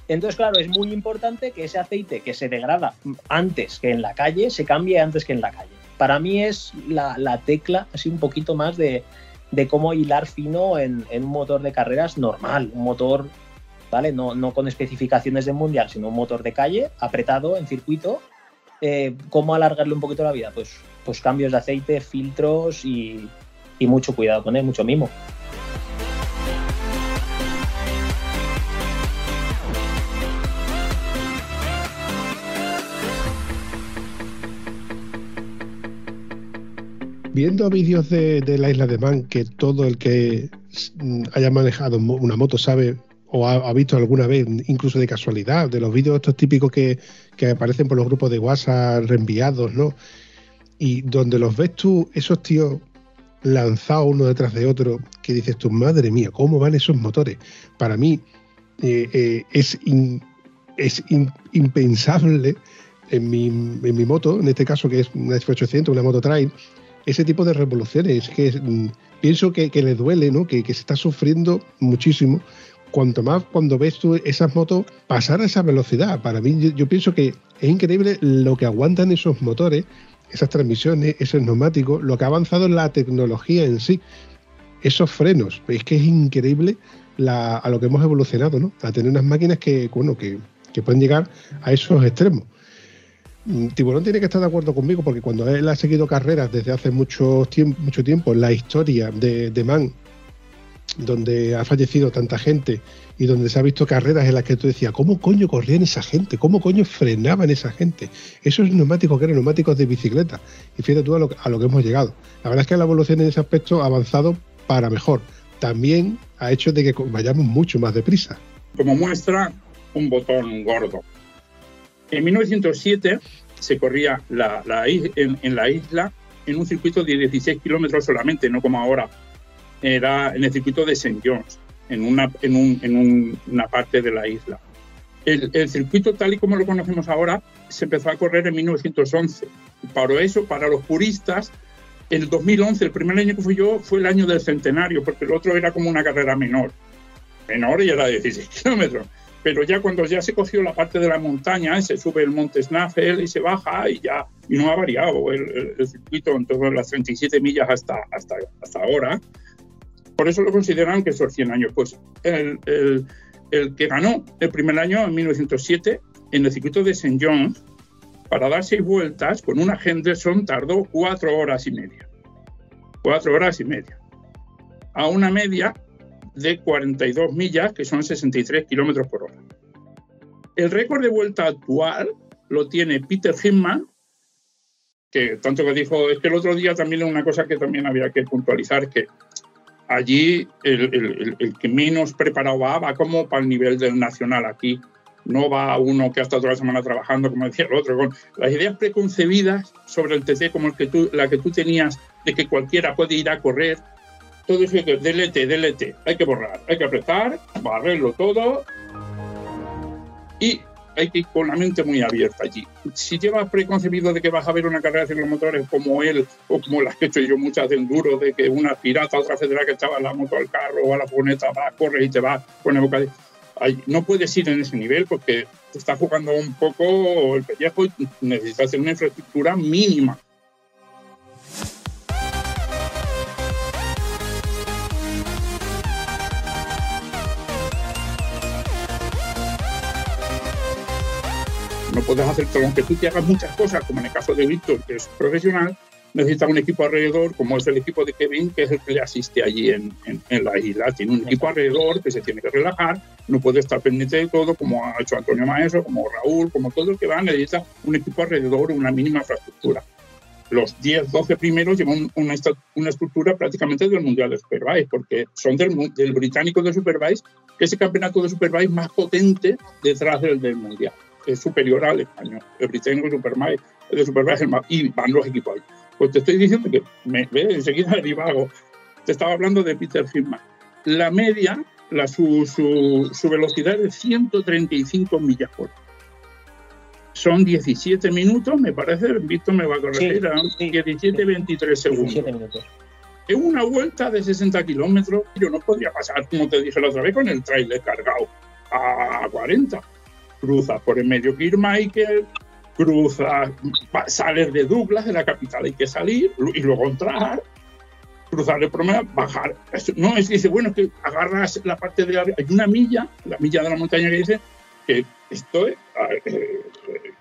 Entonces, claro, es muy importante que ese aceite que se degrada antes que en la calle se cambie antes que en la calle. Para mí es la, la tecla así un poquito más de, cómo hilar fino en, un motor de carreras normal, un motor ¿vale? No, no con especificaciones de mundial, sino un motor de calle apretado en circuito eh, ¿cómo alargarle un poquito la vida? Pues, pues cambios de aceite, filtros y, y mucho cuidado con él, mucho mimo. Viendo vídeos de, la isla de Man, que todo el que mm, haya manejado una moto sabe o ha, visto alguna vez, incluso de casualidad, de los vídeos estos típicos que, que aparecen por los grupos de WhatsApp reenviados, ¿no? Y donde los ves tú, esos tíos lanzados uno detrás de otro, que dices tú, madre mía, ¿cómo van esos motores? Para mí eh, eh, es, es impensable en mi, en mi moto, en este caso que es una F800, una moto trail, ese tipo de revoluciones. que mm, pienso que, le duele, ¿no? Que, se está sufriendo muchísimo. Cuanto más cuando ves tú esas motos pasar a esa velocidad. Para mí, yo, pienso que es increíble lo que aguantan esos motores, esas transmisiones, esos neumáticos, lo que ha avanzado la tecnología en sí. Esos frenos, es que es increíble a lo que hemos evolucionado, ¿no? A tener unas máquinas que, bueno, que, que pueden llegar a esos extremos. Mm, Tiburón tiene que estar de acuerdo conmigo porque cuando él ha seguido carreras desde hace mucho tiempo, mucho tiempo la historia de, de Man, donde ha fallecido tanta gente y donde se ha visto carreras en las que tú decías, ¿cómo coño corrían esa gente? ¿Cómo coño frenaban esa gente? Esos neumáticos que eran neumáticos de bicicleta. Y fíjate tú a lo, a lo que hemos llegado. La verdad es que la evolución en ese aspecto ha avanzado para mejor. También ha hecho de que vayamos mucho más deprisa. como muestra un botón gordo. En 1907 se corría la- la en, en la isla en un circuito de 16 kilómetros solamente, no como ahora. Era en el circuito de St. John's, en una, en un- en un- una parte de la isla. El, el circuito tal y como lo conocemos ahora se empezó a correr en 1911. Para eso, para los puristas, el 2011, el primer año que fui yo, fue el año del centenario, porque el otro era como una carrera menor menor y era de 16 kilómetros. Pero ya cuando ya se cogió la parte de la montaña, se sube el monte Snaffel y se baja y ya y no ha variado el, el- el circuito en todas las 37 millas hasta, hasta, hasta ahora. Por eso lo consideran que son 100 años. Pues el, el- el que ganó el primer año en 1907 en el circuito de St. John's, para dar seis vueltas con una Henderson tardó cuatro horas y media. Cuatro horas y media. A una media de 42 millas, que son 63 kilómetros por hora. El récord de vuelta actual lo tiene Peter Hinman, que tanto que dijo, es que el otro día también es una cosa que también había que puntualizar, que allí el, que menos preparado va, va como para el nivel del nacional aquí. No va uno que ha estado toda la semana trabajando, como decía el otro, con las ideas preconcebidas sobre el TC como que tú, la que tú tenías de que cualquiera puede ir a correr todo eso que delete, delete, hay que borrar, hay que apretar, barrerlo todo y hay que ir con la mente muy abierta allí. Si llevas preconcebido de que vas a ver una carrera de ciclomotores como él o como las que he hecho yo muchas de enduro, de que una pirata, otra federal que echaba la moto al carro o a la furgoneta, va, corre y te va con el boca de... Ay, no puedes ir en ese nivel porque te está jugando un poco el pellejo y necesitas hacer una infraestructura mínima. No puedes hacer todo, aunque tú te hagas muchas cosas, como en el caso de Víctor, que es profesional, necesita un equipo alrededor, como es el equipo de Kevin, que es el que le asiste allí en, en- en la isla. Tiene un equipo alrededor que se tiene que relajar, no puede estar pendiente de todo, como ha hecho Antonio Maestro, como Raúl, como todo el que va, necesita un equipo alrededor, una mínima infraestructura. Los 10, 12 primeros llevan una, una estructura prácticamente del Mundial de Superbike, porque son del, del británico de Superbike, que es el campeonato de Superbike más potente detrás del del Mundial. Es superior al español. El británico Superbike, el de Superbike es el más, y van los equipos ahí. Pues te estoy diciendo que me ve enseguida divago. Te estaba hablando de Peter Firman. La media, la, su, su, su velocidad es de 135 millas por hora. Son 17 minutos, me parece, Víctor me va a corregir, Sí, eran sí. 17, 23 segundos. 17 minutos. En una vuelta de 60 kilómetros, yo no podría pasar, como te dije la otra vez, con el trailer cargado a 40. Cruzas por el medio Kirmichael, cruzas, sales de Douglas, de la capital, hay que salir y luego entrar, cruzar el promedio, bajar. No es dice, bueno, es que agarras la parte de arriba, hay una milla, la milla de la montaña que dice que esto es, a- eh,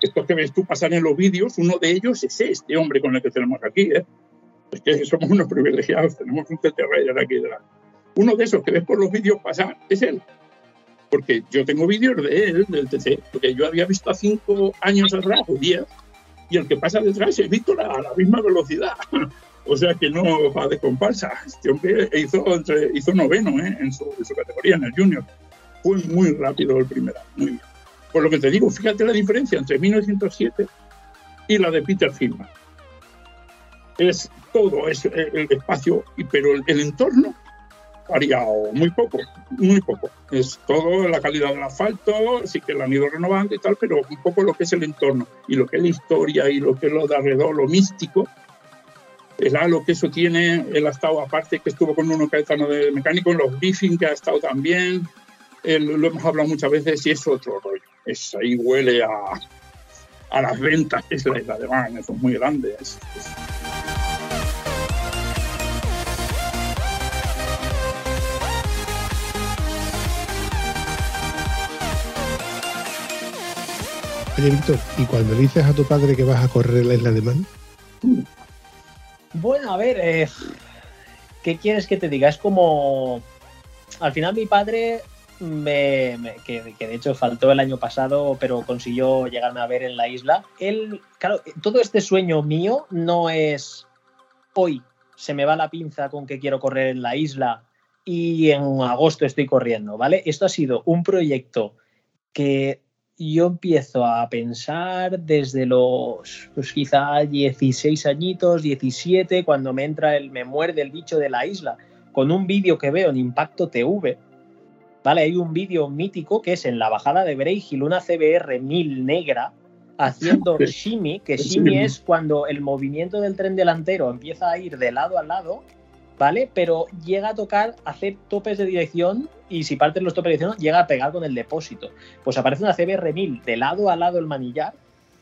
estos que ves tú pasar en los vídeos, uno de ellos es este hombre con el que tenemos aquí. ¿eh? Es que somos unos privilegiados, tenemos un Raider aquí detrás. Uno de esos que ves por los vídeos pasar es él. Porque yo tengo vídeos de él, del TC, porque yo había visto a cinco años atrás o diez, y el que pasa detrás es Víctor a la misma velocidad. O sea que no va de comparsa. Este hombre hizo, entre, hizo noveno ¿eh? en, su, en su categoría, en el junior. Fue muy rápido el primer año, muy bien. Por lo que te digo, fíjate la diferencia entre 1907 y la de Peter Filman. Es todo, es el, espacio, pero el, el entorno variado muy poco, muy poco. Es todo la calidad del asfalto, sí que lo han ido renovando y tal, pero un poco lo que es el entorno y lo que es la historia y lo que es lo de alrededor, lo místico, el halo que eso tiene, él ha estado aparte que estuvo con uno Caetano de mecánico, en los briefings que ha estado también, él- lo hemos hablado muchas veces y es otro rollo. Es, ahí huele a, a las ventas, es la isla de Man, eso es muy grande. es- es- Oye, Víctor, ¿y cuando le dices a tu padre que vas a correr la isla de Man? Bueno, a ver, eh, ¿qué quieres que te diga? Es como. Al final, mi padre, me, que, que de hecho faltó el año pasado, pero consiguió llegarme a ver en la isla. Él, claro, todo este sueño mío no es hoy se me va la pinza con que quiero correr en la isla y en agosto estoy corriendo, ¿vale? Esto ha sido un proyecto que yo empiezo a pensar desde los, pues quizá 16 añitos, 17, cuando me entra el, me muerde el bicho de la isla, con un vídeo que veo en Impacto TV, ¿vale? Hay un vídeo mítico que es en la bajada de Breighil, una CBR 1000 negra, haciendo shimmy, que shimmy es cuando el movimiento del tren delantero empieza a ir de lado a lado, ¿vale? Pero llega a tocar, hacer topes de dirección y si partes los topes de dirección llega a pegar con el depósito. Pues aparece una CBR 1000 de lado a lado el manillar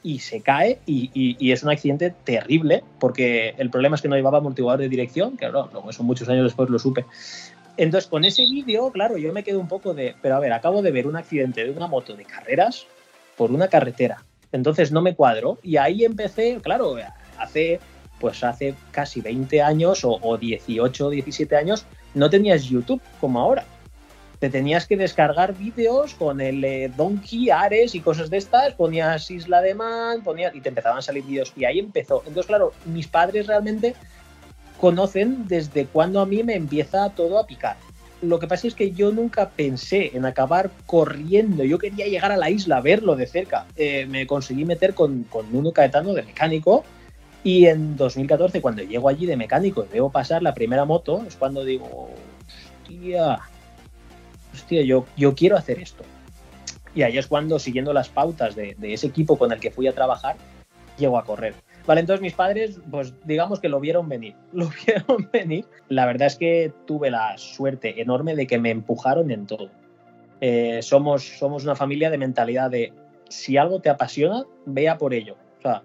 y se cae y, y- es un accidente terrible porque el problema es que no llevaba amortiguador de dirección, que claro, luego eso muchos años después lo supe. Entonces, con ese vídeo, claro, yo me quedo un poco de, pero a ver, acabo de ver un accidente de una moto de carreras por una carretera. Entonces no me cuadro y ahí empecé, claro, hace pues hace casi 20 años o, o 18 o 17 años no tenías YouTube como ahora. Te tenías que descargar vídeos con el eh, Donkey, Ares y cosas de estas, ponías Isla de Man, ponías y te empezaban a salir vídeos y ahí empezó. Entonces, claro, mis padres realmente conocen desde cuando a mí me empieza todo a picar. Lo que pasa es que yo nunca pensé en acabar corriendo. Yo quería llegar a la isla, verlo de cerca. Eh, me conseguí meter con, con Nuno Caetano de mecánico. Y en 2014, cuando llego allí de mecánico y veo pasar la primera moto, es cuando digo, hostia, hostia, yo, yo quiero hacer esto. Y ahí es cuando, siguiendo las pautas de, de ese equipo con el que fui a trabajar, llego a correr. Vale, entonces mis padres, pues digamos que lo vieron venir. Lo vieron venir. La verdad es que tuve la suerte enorme de que me empujaron en todo. Eh, somos, somos una familia de mentalidad de si algo te apasiona, vea por ello. O sea,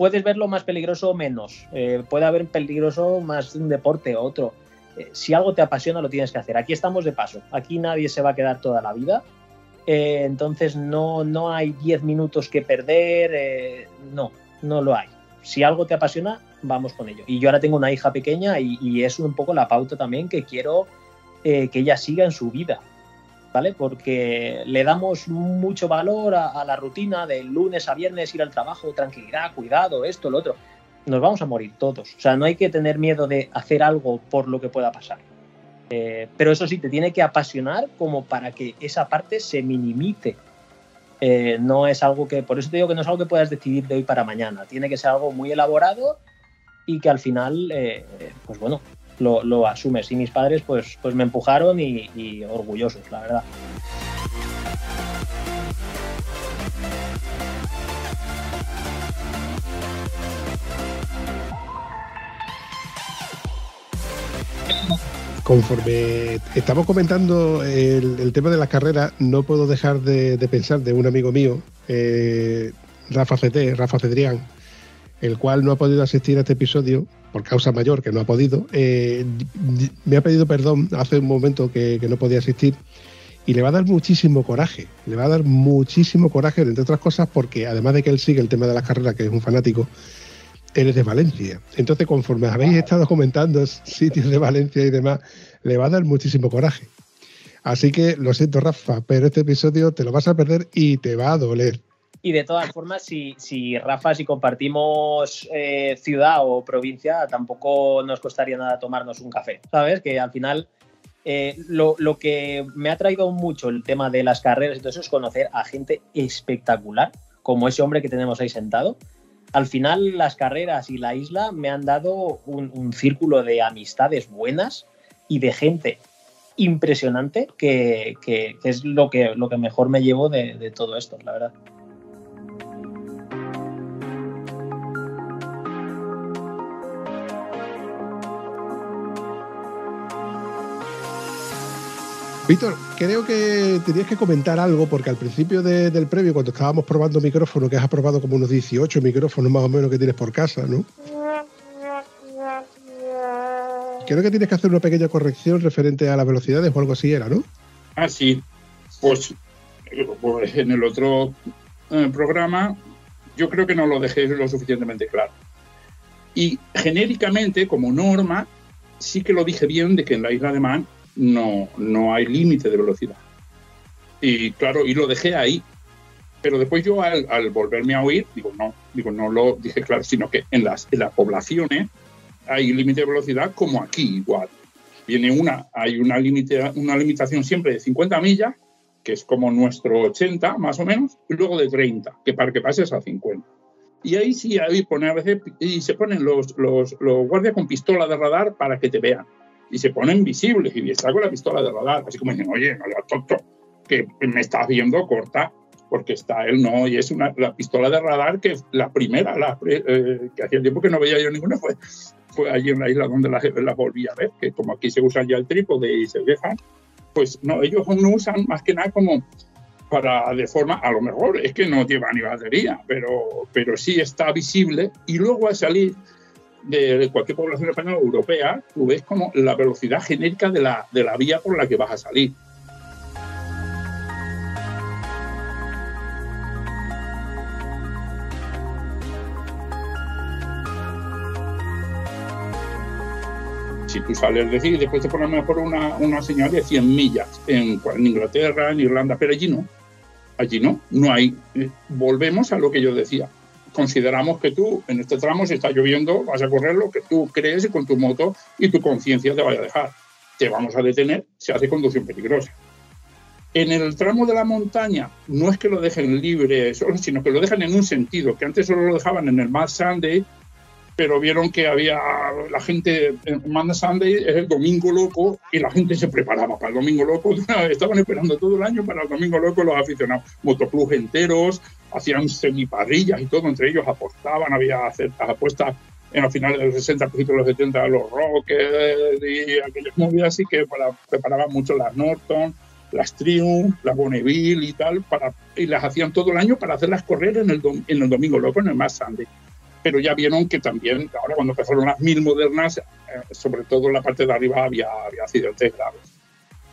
puedes verlo más peligroso o menos. Eh, puede haber peligroso más un deporte o otro. Eh, si algo te apasiona, lo tienes que hacer. Aquí estamos de paso. Aquí nadie se va a quedar toda la vida. Eh, entonces no, no hay 10 minutos que perder. no, no lo hay. Si algo te apasiona, vamos con ello. Y yo ahora tengo una hija pequeña y, es un poco la pauta también que quiero que ella siga en su vida. ¿Vale? Porque le damos mucho valor a, la rutina de lunes a viernes ir al trabajo, tranquilidad, cuidado, esto, lo otro. Nos vamos a morir todos. O sea, no hay que tener miedo de hacer algo por lo que pueda pasar. Eh, pero eso sí, te tiene que apasionar como para que esa parte se minimice. Eh, no es algo que, por eso te digo que no es algo que puedas decidir de hoy para mañana. Tiene que ser algo muy elaborado y que al final, eh, pues bueno, lo, lo, asumes. Y mis padres, pues, pues me empujaron y, y orgullosos, la verdad. Conforme estamos comentando el, tema de las carreras, no puedo dejar de, de pensar de un amigo mío, eh, Rafa CT, Rafa Cedrián, el cual no ha podido asistir a este episodio por causa mayor, que no ha podido. Eh, me ha pedido perdón hace un momento que, que no podía asistir y le va a dar muchísimo coraje, le va a dar muchísimo coraje, entre otras cosas, porque además de que él sigue el tema de las carreras, que es un fanático, él es de Valencia. Entonces, conforme habéis estado comentando sitios de Valencia y demás, le va a dar muchísimo coraje. Así que lo siento, Rafa, pero este episodio te lo vas a perder y te va a doler. Y de todas formas, si, si Rafa, si compartimos eh, ciudad o provincia, tampoco nos costaría nada tomarnos un café, ¿sabes? Que al final eh, lo, lo que me ha traído mucho el tema de las carreras y todo eso es conocer a gente espectacular, como ese hombre que tenemos ahí sentado. Al final, las carreras y la isla me han dado un, un círculo de amistades buenas y de gente impresionante que, que- que es lo que, lo que mejor me llevo de, de todo esto, la verdad. Víctor, creo que tenías que comentar algo, porque al principio de- del previo, cuando estábamos probando micrófono, que has probado como unos 18 micrófonos más o menos que tienes por casa, ¿no? Creo que tienes que hacer una pequeña corrección referente a las velocidades o algo así era, ¿no? Ah, sí. Pues, pues en el otro eh, programa yo creo que no lo dejé lo suficientemente claro. Y genéricamente, como norma, sí que lo dije bien de que en la isla de Man no, no hay límite de velocidad. Y claro, y lo dejé ahí. Pero después yo al, volverme a oír, digo, no, digo, no lo dije claro, sino que en las, en poblaciones hay límite de velocidad como aquí igual. Viene una, hay una, límite, una limitación siempre de 50 millas, que es como nuestro 80 más o menos, y luego de 30, que para que pases a 50. Y ahí sí, ahí se ponen los, los guardias con pistola de radar para que te vean. Y se ponen visibles y está con la pistola de radar, así como dicen, oye, no seas tonto, que me estás viendo corta, porque está él, no, y es una, la pistola de radar que la primera, la, eh, que hacía tiempo que no veía yo ninguna, fue, fue allí en la isla donde las la volví a ver, que como aquí se usan ya el trípode y se dejan, pues no, ellos no usan más que nada como para de forma, a lo mejor es que no lleva ni batería, pero, pero sí está visible y luego al salir de, cualquier población española o europea, tú ves como la velocidad genérica de la, de la vía por la que vas a salir. si tú sales de decir, después te ponen mejor una, una señal de 100 millas en, en Inglaterra, en Irlanda, pero allí no. Allí no, no hay. eh, Volvemos a lo que yo decía. Consideramos que tú, en este tramo, si está lloviendo, vas a correr lo que tú crees con tu moto y tu conciencia te vaya a dejar. Te vamos a detener, se hace conducción peligrosa. En el tramo de la montaña, no es que lo dejen libre solo, sino que lo dejan en un sentido, que antes solo lo dejaban en el Mad Sunday, pero vieron que había la gente, en Mad Sunday es el domingo loco y la gente se preparaba para el domingo loco. Estaban esperando todo el año para el domingo loco los aficionados. Motoclubs enteros, hacían semiparrillas y todo, entre ellos apostaban, había ciertas apuestas en los finales de los 60, principios de los 70, los Rockets y aquellas movidas así que para, preparaban mucho las Norton, las Triumph, las Bonneville y tal, para, y las hacían todo el año para hacerlas correr en el, en el domingo loco, en el Mad Sunday pero ya vieron que también, ahora cuando empezaron las mil modernas, eh, sobre todo en la parte de arriba había, había accidentes graves.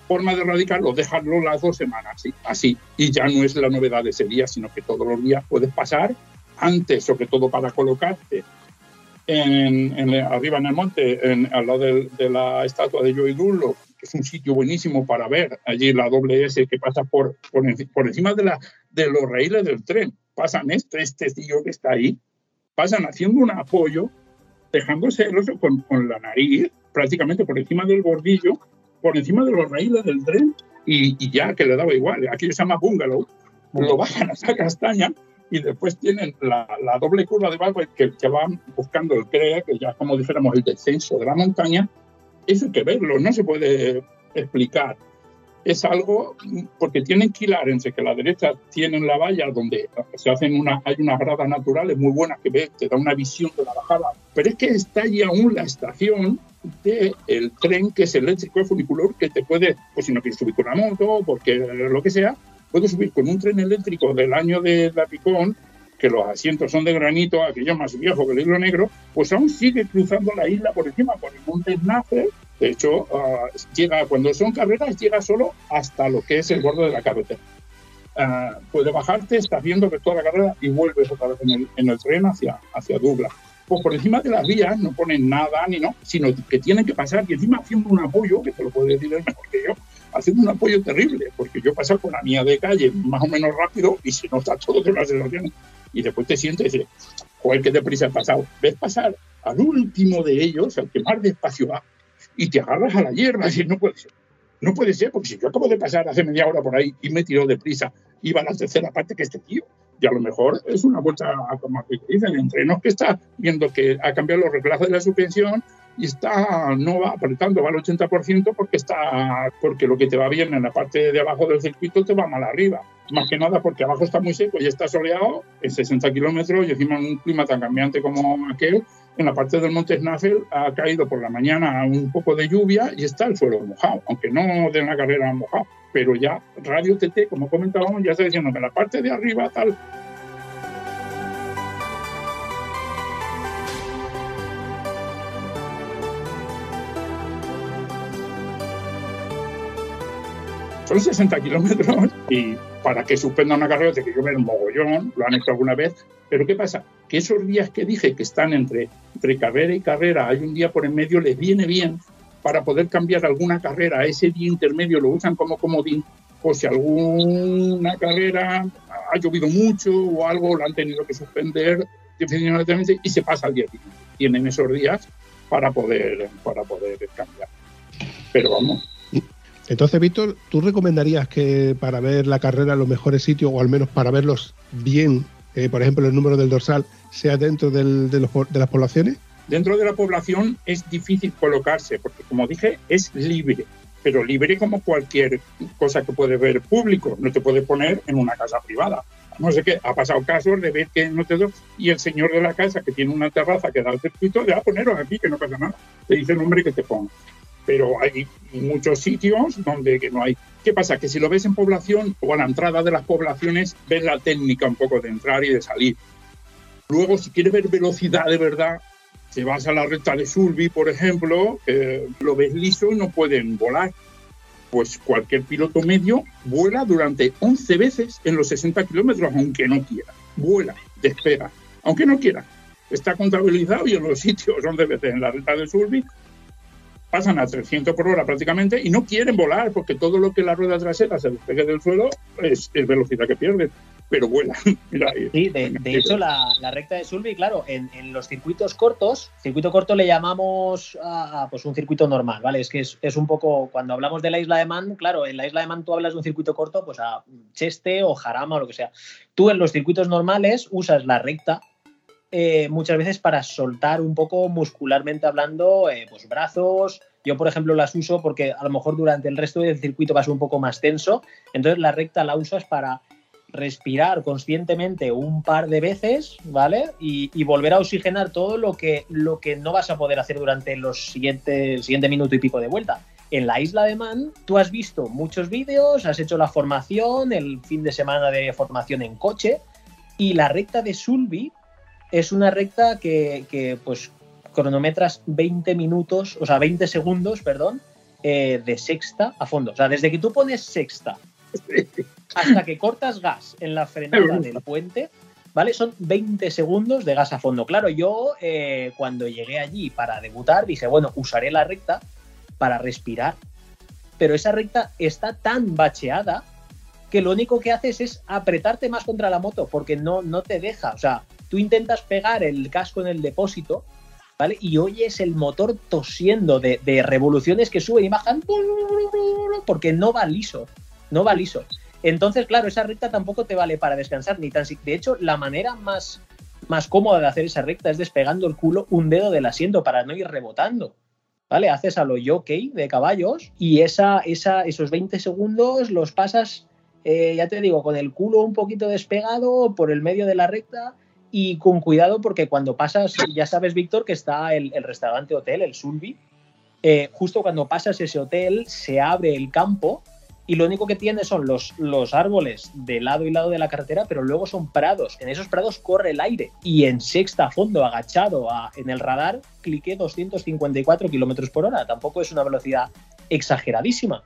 Forma de erradicarlo, dejarlo las dos semanas, así. Y ya no es la novedad de ese día, sino que todos los días puedes pasar, antes, sobre todo para colocarte en, en- arriba en el monte, en- al lado del- de, la estatua de Joey Dunlop, que es un sitio buenísimo para ver allí la doble S que pasa por, por, por encima de, la, de los raíles del tren. Pasan este, este tío que está ahí, pasan haciendo un apoyo, dejándose el oso con, con la nariz prácticamente por encima del bordillo, por encima de los raíles del tren y, y ya que le daba igual. Aquí se llama bungalow, lo bajan a esa castaña y después tienen la, la doble curva de barco que, que van buscando el CREA, que ya como dijéramos el descenso de la montaña. Eso hay que verlo, no se puede explicar. Es algo porque tienen que hilar entre que la derecha tienen la valla donde se hacen una, hay unas gradas naturales muy buenas que ves, te da una visión de la bajada, pero es que está allí aún la estación del tren que es eléctrico, el funiculor, que te puede, pues si no quieres subir con una moto, porque lo que sea, puedes subir con un tren eléctrico del año de la Picón, que los asientos son de granito, aquello más viejo que el hilo negro, pues aún sigue cruzando la isla por encima, por el monte Snafer, De hecho, ah, llega cuando son carreras, llega solo hasta lo que es el borde de la carretera. Ah, puede bajarte, estás viendo que toda la carrera y vuelves otra vez en el, en el tren hacia, hacia Douglas. Pues por encima de las vías no ponen nada ni no, sino que tienen que pasar y encima haciendo un apoyo, que te lo puede decir él mejor que yo, haciendo un apoyo terrible, porque yo paso con la mía de calle más o menos rápido y se nota todo de las sensaciones. Y después te sientes y dices, joder, qué deprisa has pasado. Ves pasar al último de ellos, al que más despacio va, y te agarras a la hierba y no puede ser. No puede ser, porque si yo acabo de pasar hace media hora por ahí y me tiró deprisa, iba a la tercera parte que este tío. Y a lo mejor es una vuelta, como dicen, entrenos que está viendo que ha cambiado los reglajes de la suspensión y está, no va apretando, va al 80% porque está, porque lo que te va bien en la parte de abajo del circuito te va mal arriba. Más que nada porque abajo está muy seco y está soleado en 60 kilómetros y encima en un clima tan cambiante como aquel, en la parte del Monte Snaffel ha caído por la mañana un poco de lluvia y está el suelo mojado, aunque no de una carrera mojado. Pero ya Radio TT, como comentábamos, ya está diciendo que la parte de arriba tal son 60 kilómetros y para que suspenda una carrera tiene que llover mogollón, lo han hecho alguna vez. Pero ¿qué pasa? Que esos días que dije que están entre, entre carrera y carrera, hay un día por en medio, les viene bien para poder cambiar alguna carrera. Ese día intermedio lo usan como comodín, por si alguna carrera ha llovido mucho o algo, lo han tenido que suspender definitivamente y se pasa al día siguiente. Tienen esos días para poder, para poder cambiar. Pero vamos, Entonces, Víctor, ¿tú recomendarías que para ver la carrera los mejores sitios, o al menos para verlos bien, eh, por ejemplo, el número del dorsal, sea dentro de, los de las poblaciones? Dentro de la población es difícil colocarse, porque como dije, es libre, pero libre como cualquier cosa que puede ver público, no te puede poner en una casa privada. No sé qué, ha pasado casos de ver que no te do- y el señor de la casa que tiene una terraza que da al circuito, le va a poneros aquí que no pasa nada. Te dice el hombre que te ponga. Pero hay muchos sitios donde que no hay. ¿Qué pasa? Que si lo ves en población o a la entrada de las poblaciones, ves la técnica un poco de entrar y de salir. Luego, si quieres ver velocidad de verdad, te vas a la recta de Sulby, por ejemplo, que lo ves liso y no pueden volar. Pues cualquier piloto medio vuela durante 11 veces en los 60 kilómetros, aunque no quiera. Vuela, despega, aunque no quiera. Está contabilizado y en los sitios 11 veces en la recta de Sulby pasan a 300 por hora prácticamente y no quieren volar porque todo lo que la rueda trasera se despegue del suelo es, es velocidad que pierden, pero vuelan. Mira. Sí, de, de hecho, la, la recta de Sulby, claro, en, en los circuitos cortos, circuito corto le llamamos a, a, pues un circuito normal, ¿vale? Es que es, es, un poco, cuando hablamos de la isla de Man, claro, en la isla de Man tú hablas de un circuito corto, pues a Cheste o Jarama o lo que sea. Tú en los circuitos normales usas la recta eh, muchas veces para soltar un poco muscularmente hablando, eh, pues brazos. Yo, por ejemplo, las uso porque a lo mejor durante el resto del circuito va a ser un poco más tenso. Entonces la recta la usas para respirar conscientemente un par de veces, ¿vale? Y, y, volver a oxigenar todo lo que, lo que no vas a poder hacer durante los siguientes, el siguiente minuto y pico de vuelta. En la isla de Man, tú has visto muchos vídeos, has hecho la formación, el fin de semana de formación en coche, y la recta de Sulby es una recta que, que pues cronometras 20 minutos, o sea, 20 segundos, perdón, eh, de sexta a fondo. O sea, desde que tú pones sexta hasta que cortas gas en la frenada del puente, ¿vale? Son 20 segundos de gas a fondo. Claro, yo eh, cuando llegué allí para debutar dije, bueno, usaré la recta para respirar, pero esa recta está tan bacheada que lo único que haces es apretarte más contra la moto porque no, no te deja. O sea, tú intentas pegar el casco en el depósito, ¿vale? Y oyes el motor tosiendo de, revoluciones que suben y bajan porque no va liso, no va liso. Entonces, claro, esa recta tampoco te vale para descansar, ni tan. De hecho, la manera más, más cómoda de hacer esa recta es despegando el culo un dedo del asiento para no ir rebotando. ¿Vale? Haces a lo jockey de caballos y esa, esa, esos 20 segundos los pasas, eh, ya te digo, con el culo un poquito despegado por el medio de la recta y con cuidado porque cuando pasas, ya sabes, Víctor, que está el, el restaurante hotel, el Sulby, eh, justo cuando pasas ese hotel se abre el campo y lo único que tiene son los, los árboles de lado y lado de la carretera, pero luego son prados. En esos prados corre el aire. Y en sexta fondo, agachado a- en el radar, cliqué 254 kilómetros por hora. Tampoco es una velocidad exageradísima.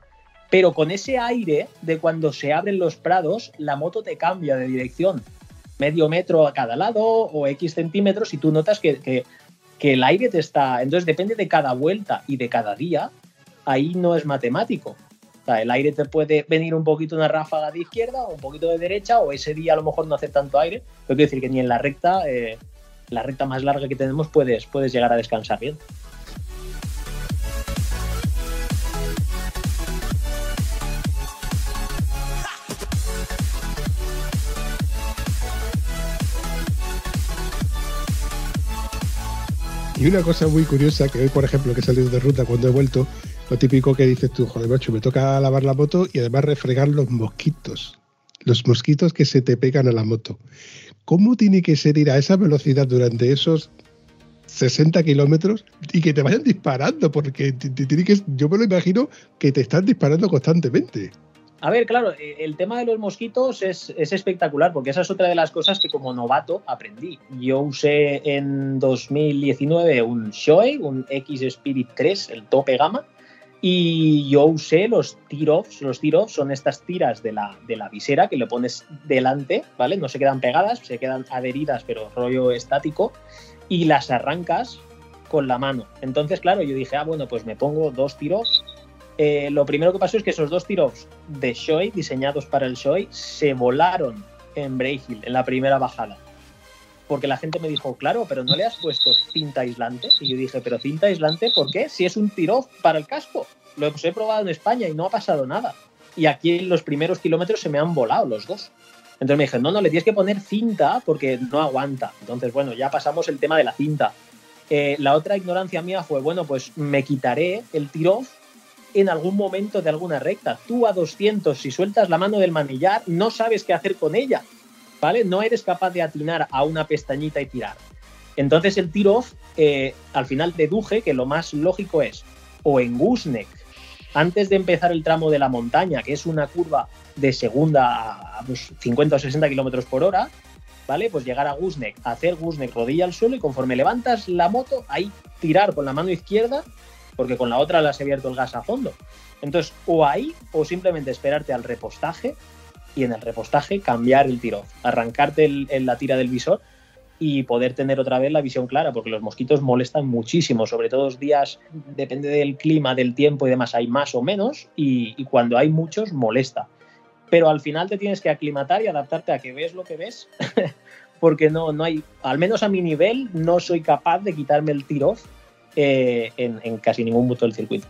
Pero con ese aire de cuando se abren los prados, la moto te cambia de dirección. Medio metro a cada lado o X centímetros y tú notas que, que- el aire te está... Entonces depende de cada vuelta y de cada día. Ahí no es matemático. El aire te puede venir un poquito una ráfaga de izquierda o un poquito de derecha, o ese día a lo mejor no hace tanto aire. Pero quiero decir que ni en la recta, eh, la recta más larga que tenemos, puedes, puedes llegar a descansar bien. Y una cosa muy curiosa, que hoy, por ejemplo, que he salido de ruta cuando he vuelto, lo típico que dices tú, joder, macho, me toca lavar la moto y además refregar los mosquitos. Los mosquitos que se te pegan a la moto. ¿Cómo tiene que ser ir a esa velocidad durante esos 60 kilómetros y que te vayan disparando? Porque te- te yo me lo imagino que te están disparando constantemente. A ver, claro, eh, el tema de los mosquitos es, es espectacular porque esa es otra de las cosas que como novato aprendí. Yo usé en 2019 un Shoei, un X Spirit 3, el tope gama, y yo usé los tear-offs. Los tear-offs son estas tiras de la, de la visera que le pones delante, ¿vale? No se quedan pegadas, se quedan adheridas, pero rollo estático, y las arrancas con la mano. Entonces, claro, yo dije, ah, bueno, pues me pongo dos tear-offs eh, lo primero que pasó es que esos dos tiros de Shoei, diseñados para el Shoei, se volaron en Braille en la primera bajada. Porque la gente me dijo, claro, pero no le has puesto cinta aislante. Y yo dije, pero cinta aislante, ¿por qué? Si es un tiro para el casco. Lo he probado en España y no ha pasado nada. Y aquí en los primeros kilómetros se me han volado los dos. Entonces me dije, no, no, le tienes que poner cinta porque no aguanta. Entonces, bueno, ya pasamos el tema de la cinta. Eh, la otra ignorancia mía fue, bueno, pues me quitaré el tiro en algún momento de alguna recta. Tú a 200, si sueltas la mano del manillar, no sabes qué hacer con ella, ¿vale? No eres capaz de atinar a una pestañita y tirar. Entonces el tiro-off, eh, al final deduje que lo más lógico es o en Gooseneck, antes de empezar el tramo de la montaña, que es una curva de segunda a pues, 50 o 60 kilómetros por hora, ¿vale? Pues llegar a Gooseneck, hacer Gooseneck rodilla al suelo y conforme levantas la moto, ahí tirar con la mano izquierda porque con la otra le has abierto el gas a fondo. Entonces, o ahí, o simplemente esperarte al repostaje y en el repostaje cambiar el tiro, arrancarte la tira del visor y poder tener otra vez la visión clara, porque los mosquitos molestan muchísimo, sobre todo los días, depende del clima, del tiempo y demás, hay más o menos, y, y cuando hay muchos, molesta. Pero al final te tienes que aclimatar y adaptarte a que ves lo que ves, porque no, no hay, al menos a mi nivel, no soy capaz de quitarme el tiro eh, en, en, casi ningún punto del circuito.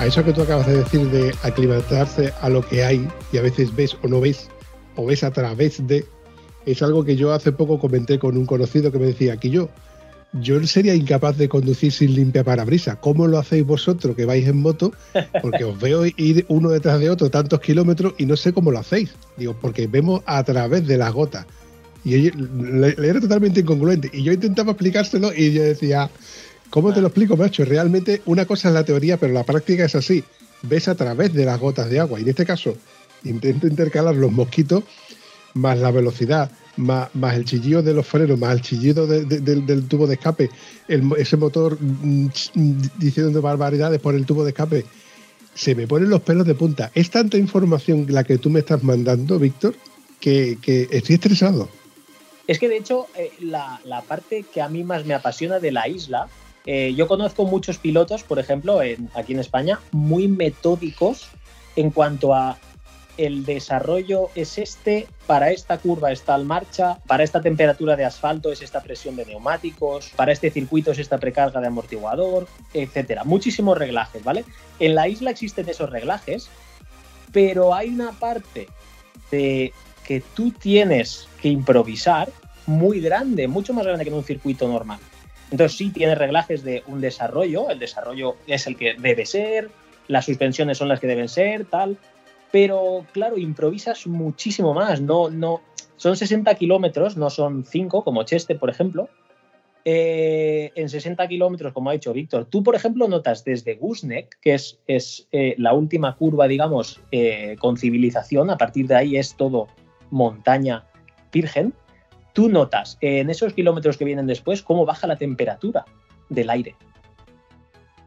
A eso que tú acabas de decir de aclimatarse a lo que hay y a veces ves o no ves o ves a través de, es algo que yo hace poco comenté con un conocido que me decía que yo, yo sería incapaz de conducir sin limpia parabrisas. ¿Cómo lo hacéis vosotros que vais en moto? Porque os veo ir uno detrás de otro tantos kilómetros y no sé cómo lo hacéis. Digo, porque vemos a través de las gotas. Y le, le, era totalmente incongruente. Y yo intentaba explicárselo y yo decía, ¿cómo te lo explico, macho? Realmente una cosa es la teoría, pero la práctica es así. Ves a través de las gotas de agua. Y en este caso, intento intercalar los mosquitos más la velocidad, más, el chillido de los frenos, más el chillido de, de, de, del tubo de escape, ese motor mm, diciendo barbaridades por el tubo de escape, se me ponen los pelos de punta. Es tanta información la que tú me estás mandando, Víctor, que, que, estoy estresado. Es que de hecho, eh, la, la, parte que a mí más me apasiona de la isla, eh, yo conozco muchos pilotos, por ejemplo, aquí en España, muy metódicos en cuanto a el desarrollo es este, para esta curva está en marcha, para esta temperatura de asfalto es esta presión de neumáticos, para este circuito es esta precarga de amortiguador, etcétera. Muchísimos reglajes, ¿vale? En la isla existen esos reglajes, pero hay una parte de que tú tienes que improvisar muy grande, mucho más grande que en un circuito normal. Entonces sí tienes reglajes de un desarrollo, el desarrollo es el que debe ser, las suspensiones son las que deben ser, tal, pero claro, improvisas muchísimo más, no, no, Son 60 kilómetros, no son 5 como Cheste, por ejemplo. Eh, en 60 kilómetros, como ha dicho Víctor, tú, por ejemplo, notas desde Gusnek, que es, es eh, la última curva, digamos, eh, con civilización, a partir de ahí es todo montaña virgen, tú notas en esos kilómetros que vienen después cómo baja la temperatura del aire.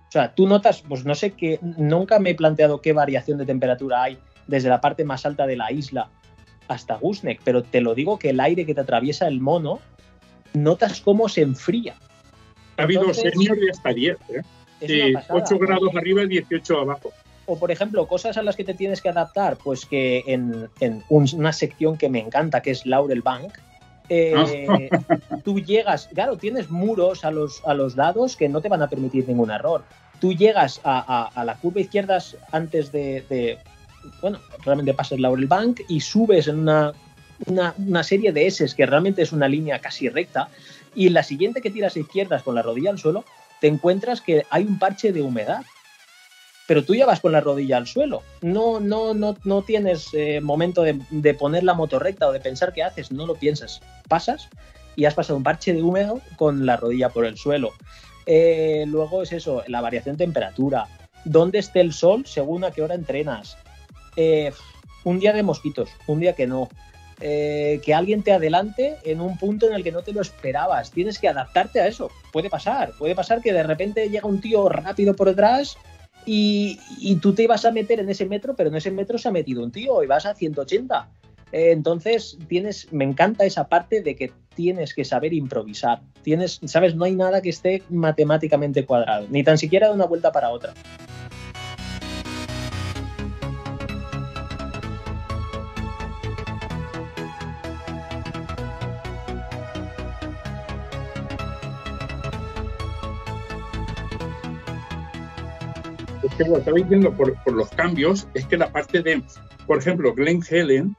O sea, tú notas, pues no sé qué, nunca me he planteado qué variación de temperatura hay desde la parte más alta de la isla hasta Gusnek, pero te lo digo que el aire que te atraviesa el mono, notas cómo se enfría. Ha habido Entonces, senior y hasta 10, ¿eh? es Sí, una pasada. 8 grados arriba y 18 abajo. O, por ejemplo, cosas a las que te tienes que adaptar, pues que en, en un- una sección que me encanta, que es Laurel Bank, eh, tú llegas, claro, tienes muros a los, a los lados que no te van a permitir ningún error. Tú llegas a, a- a la curva izquierda antes de, de- bueno, realmente pasas Laurel Bank y subes en una, una, serie de S que realmente es una línea casi recta. Y en la siguiente que tiras a izquierdas con la rodilla al suelo, te encuentras que hay un parche de humedad pero tú ya vas con la rodilla al suelo. No, no, no, no tienes eh, momento de, de poner la moto recta o de pensar qué haces, no lo piensas. Pasas y has pasado un parche de húmedo con la rodilla por el suelo. Eh, luego es eso, la variación de temperatura, dónde esté el sol según a qué hora entrenas. Eh, un día de mosquitos, un día que no. Eh, que alguien te adelante en un punto en el que no te lo esperabas. Tienes que adaptarte a eso. Puede pasar. Puede pasar que de repente llega un tío rápido por detrás y, y tú te ibas a meter en ese metro, pero en ese metro se ha metido un tío y vas a 180. Eh, entonces, tienes, me encanta esa parte de que tienes que saber improvisar. Tienes, sabes, no hay nada que esté matemáticamente cuadrado, ni tan siquiera de una vuelta para otra. Que lo estabais viendo por, por los cambios, es que la parte de, por ejemplo, Glen Helen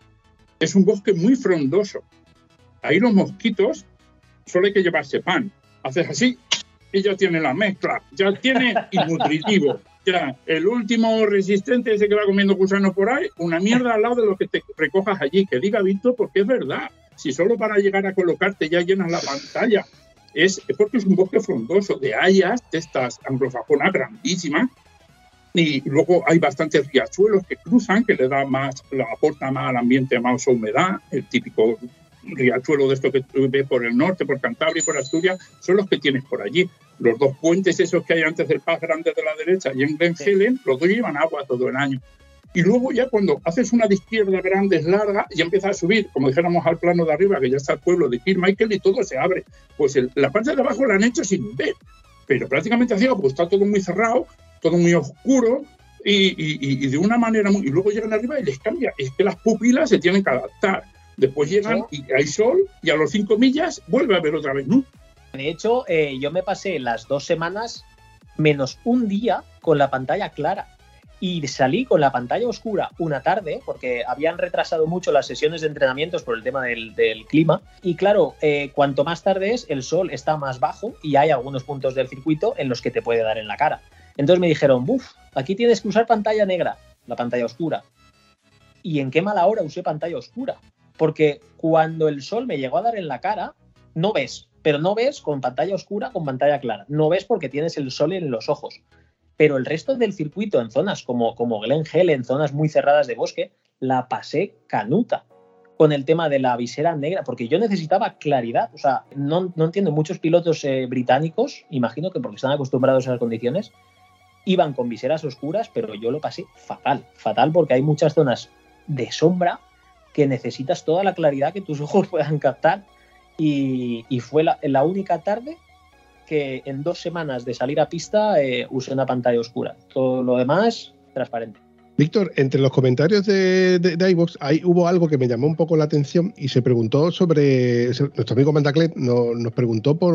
es un bosque muy frondoso. Ahí los mosquitos solo hay que llevarse pan. Haces así y ya tiene la mezcla, ya tiene y nutritivo. Ya, el último resistente ese que va comiendo gusanos por ahí, una mierda al lado de lo que te recojas allí. Que diga Víctor, porque es verdad. Si solo para llegar a colocarte ya llenas la pantalla, es, es porque es un bosque frondoso de hayas, de estas anglosajonas grandísimas, y luego hay bastantes riachuelos que cruzan, que le da más, le aporta más al ambiente más humedad. El típico riachuelo de esto que tú ves por el norte, por Cantabria y por Asturias, son los que tienes por allí. Los dos puentes esos que hay antes del Paz Grande de la derecha y en Glen Helen, los dos llevan agua todo el año. Y luego ya cuando haces una de izquierda grande, es larga, y empieza a subir, como dijéramos al plano de arriba, que ya está el pueblo de Kirmichael y todo se abre. Pues el- la parte de abajo la han hecho sin ver, pero prácticamente ciego, pues está todo muy cerrado, todo muy oscuro y, y- y- de una manera muy... Y luego llegan arriba y les cambia. Es que las pupilas se tienen que adaptar. Después llegan y hay sol y a los cinco millas vuelve a ver otra vez, ¿no? De hecho, eh, yo me pasé las dos semanas menos un día con la pantalla clara. Y salí con la pantalla oscura una tarde, porque habían retrasado mucho las sesiones de entrenamientos por el tema del, del clima. Y claro, eh, cuanto más tarde es, el sol está más bajo y hay algunos puntos del circuito en los que te puede dar en la cara. Entonces me dijeron, buf, aquí tienes que usar pantalla negra, la pantalla oscura. ¿Y en qué mala hora usé pantalla oscura? Porque cuando el sol me llegó a dar en la cara, no ves, pero no ves con pantalla oscura, con pantalla clara. No ves porque tienes el sol en los ojos. Pero el resto del circuito, en zonas como, como Glen Helen, en zonas muy cerradas de bosque, la pasé canuta con el tema de la visera negra, porque yo necesitaba claridad. O sea, no, no entiendo, muchos pilotos eh, británicos, imagino que porque están acostumbrados a esas condiciones, iban con viseras oscuras, pero yo lo pasé fatal, fatal, porque hay muchas zonas de sombra que necesitas toda la claridad que tus ojos puedan captar. Y, fue la, la única tarde que en dos semanas de salir a pista eh, usé una pantalla oscura. Todo lo demás, transparente. Víctor, entre los comentarios de, de, de ahí hubo algo que me llamó un poco la atención y se preguntó sobre. Nuestro amigo Mandaclet no, nos preguntó por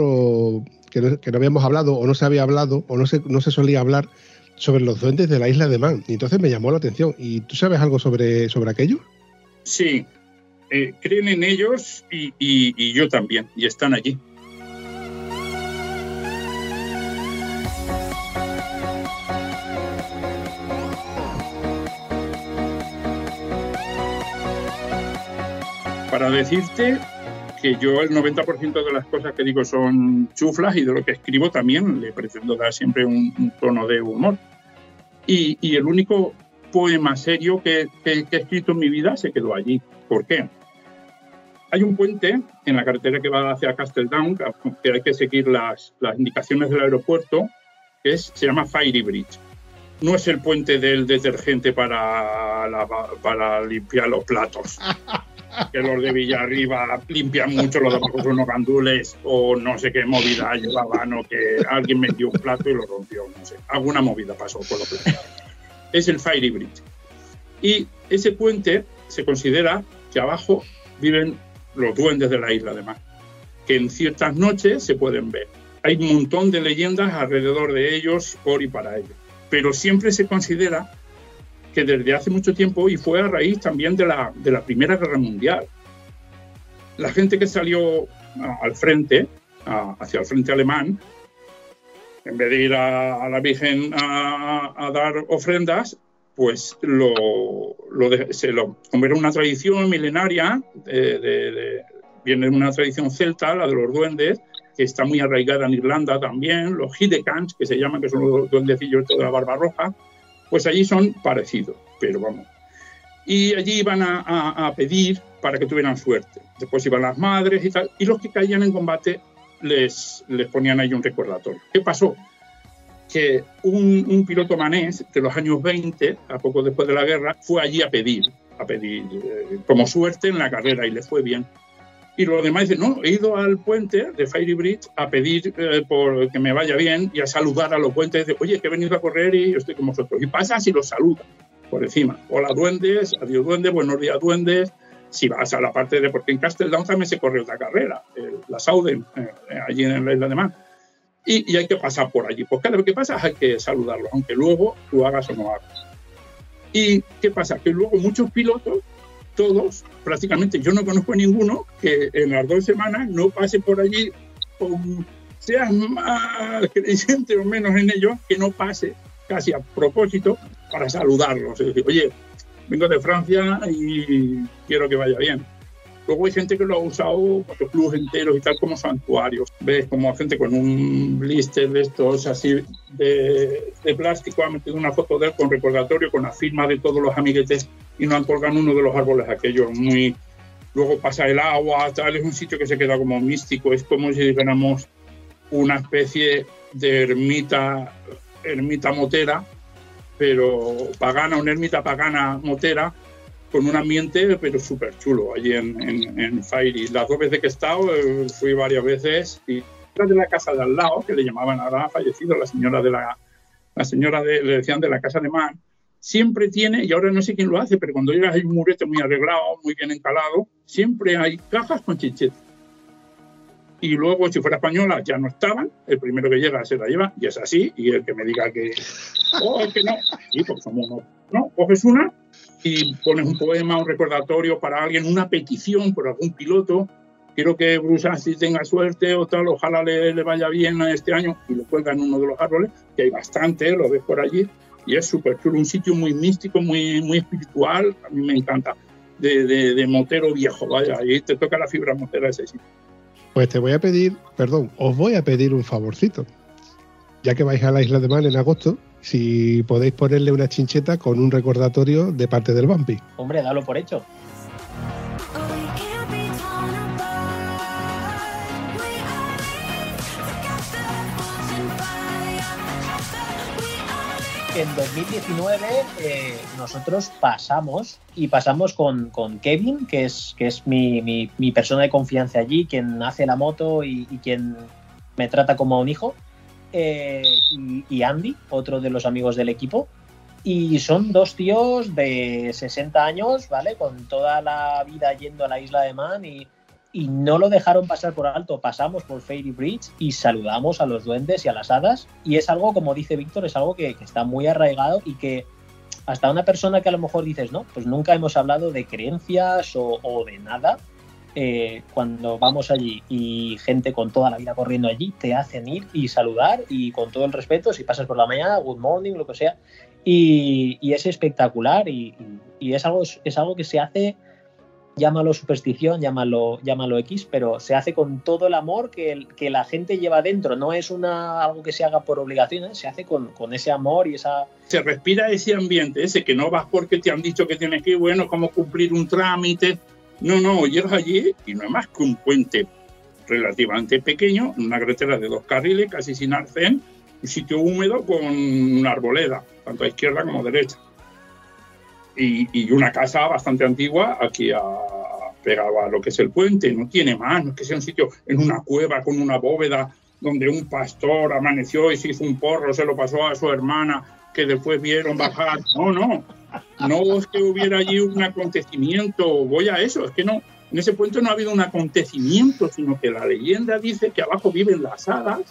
que no, que no, habíamos hablado o no se había hablado o no se, no se solía hablar sobre los duendes de la isla de Man. Y entonces me llamó la atención. ¿Y tú sabes algo sobre, sobre aquello? Sí, eh, creen en ellos y, y, y yo también, y están allí. Para decirte que yo el 90% de las cosas que digo son chuflas y de lo que escribo también le pretendo dar siempre un, un tono de humor. Y, y, el único poema serio que, que, que, he escrito en mi vida se quedó allí. ¿Por qué? Hay un puente en la carretera que va hacia Castledown, que hay que seguir las, las indicaciones del aeropuerto, que es, se llama Fiery Bridge. No es el puente del detergente para, la, para limpiar los platos. que los de Villarriba limpian mucho los de abajo son unos gandules o no sé qué movida llevaban o que alguien metió un plato y lo rompió, no sé. Alguna movida pasó con los platos. Es el Fiery Bridge. Y ese puente se considera que abajo viven los duendes de la isla, además, que en ciertas noches se pueden ver. Hay un montón de leyendas alrededor de ellos, por y para ellos. Pero siempre se considera que desde hace mucho tiempo, y fue a raíz también de la, de la Primera Guerra Mundial, la gente que salió al frente, hacia el frente alemán, en vez de ir a, la Virgen a, dar ofrendas, pues lo, lo de, se lo, como era una tradición milenaria, de, de, viene una tradición celta, la de los duendes, que está muy arraigada en Irlanda también, los Hidekans, que se llaman, que son los duendecillos de la barba roja, pues allí son parecidos, pero vamos. Y allí iban a, pedir para que tuvieran suerte. Después iban las madres y tal, y los que caían en combate les, les ponían ahí un recordatorio. ¿Qué pasó? Que un, un, piloto manés de los años 20, a poco después de la guerra, fue allí a pedir, a pedir eh, como suerte en la carrera y le fue bien. Y los demás dicen, no, he ido al puente de Fiery Bridge a pedir eh, por que me vaya bien y a saludar a los puentes. De, Oye, que he venido a correr y estoy con vosotros. Y pasas y los saludas por encima. Hola, duendes, adiós, duendes, buenos días, duendes. Si vas a la parte de, porque en Castledown también se corre otra carrera, eh, la Sauden, eh, allí en la isla de Man. Y, y, hay que pasar por allí. Pues cada vez que pasas hay que saludarlos, aunque luego tú hagas o no hagas. ¿Y qué pasa? Que luego muchos pilotos todos, prácticamente yo no conozco a ninguno que en las dos semanas no pase por allí, con, seas más creyente o menos en ello, que no pase casi a propósito para saludarlos. Es decir, oye, vengo de Francia y quiero que vaya bien. Luego hay gente que lo ha usado, los clubes enteros y tal, como santuarios. Ves como gente con un blister de estos así de, de plástico ha metido una foto de él con recordatorio, con la firma de todos los amiguetes y no han colgado uno de los árboles aquellos muy luego pasa el agua tal es un sitio que se queda como místico es como si dijéramos una especie de ermita ermita motera pero pagana una ermita pagana motera con un ambiente pero súper chulo allí en, en, en Fairy las dos veces que he estado eh, fui varias veces y de la casa de al lado que le llamaban ahora fallecido la señora de la la señora de, le decían de la casa de Man siempre tiene, y ahora no sé quién lo hace, pero cuando llegas hay un murete muy arreglado, muy bien encalado, siempre hay cajas con chinchetas. Y luego, si fuera española, ya no estaban, el primero que llega se la lleva, y es así, y el que me diga que, oh, es que no, sí, porque somos uno. No, coges una y pones un poema, un recordatorio para alguien, una petición por algún piloto, quiero que Bruce Assis tenga suerte o tal, ojalá le, vaya bien este año, y lo cuelga en uno de los árboles, que hay bastante, lo ves por allí, y es súper chulo, un sitio muy místico, muy, muy espiritual, a mí me encanta, de, de, de, motero viejo, vaya, ahí te toca la fibra motera ese sitio. Pues te voy a pedir, perdón, os voy a pedir un favorcito, ya que vais a la isla de Man en agosto, si podéis ponerle una chincheta con un recordatorio de parte del Bumpy. Hombre, dalo por hecho. en 2019 eh, nosotros pasamos y pasamos con, con Kevin, que es, que es mi, mi, mi, persona de confianza allí, quien hace la moto y, y quien me trata como a un hijo, y, Andy, otro de los amigos del equipo. Y son dos tíos de 60 años, ¿vale? Con toda la vida yendo a la isla de Man y, no lo dejaron pasar por alto. Pasamos por Fairy Bridge y saludamos a los duendes y a las hadas. Y es algo, como dice Víctor, es algo que, está muy arraigado y que hasta una persona que a lo mejor dices, no, pues nunca hemos hablado de creencias o de nada. Eh, cuando vamos allí y gente con toda la vida corriendo allí, te hacen ir y saludar y con todo el respeto, si pasas por la mañana, good morning, lo que sea. Y, y es espectacular y, y, es, algo, es algo que se hace llámalo superstición, llámalo, llámalo X, pero se hace con todo el amor que, el- que la gente lleva dentro. No es una, algo que se haga por obligación, ¿eh? se hace con, con ese amor y esa... Se respira ese ambiente, ese que no vas porque te han dicho que tienes que ir, bueno, como cumplir un trámite. No, no, llegas allí y no es más que un puente relativamente pequeño, una carretera de dos carriles, casi sin arcén, un sitio húmedo con una arboleda, tanto a izquierda como a derecha. Y, una casa bastante antigua aquí a, pegado a lo que es el puente, no tiene más, no es que sea un sitio en una cueva con una bóveda donde un pastor amaneció y se hizo un porro, se lo pasó a su hermana, que después vieron bajar. No, no, no es que hubiera allí un acontecimiento, voy a eso, es que no, en ese puente no ha habido un acontecimiento, sino que la leyenda dice que abajo viven las hadas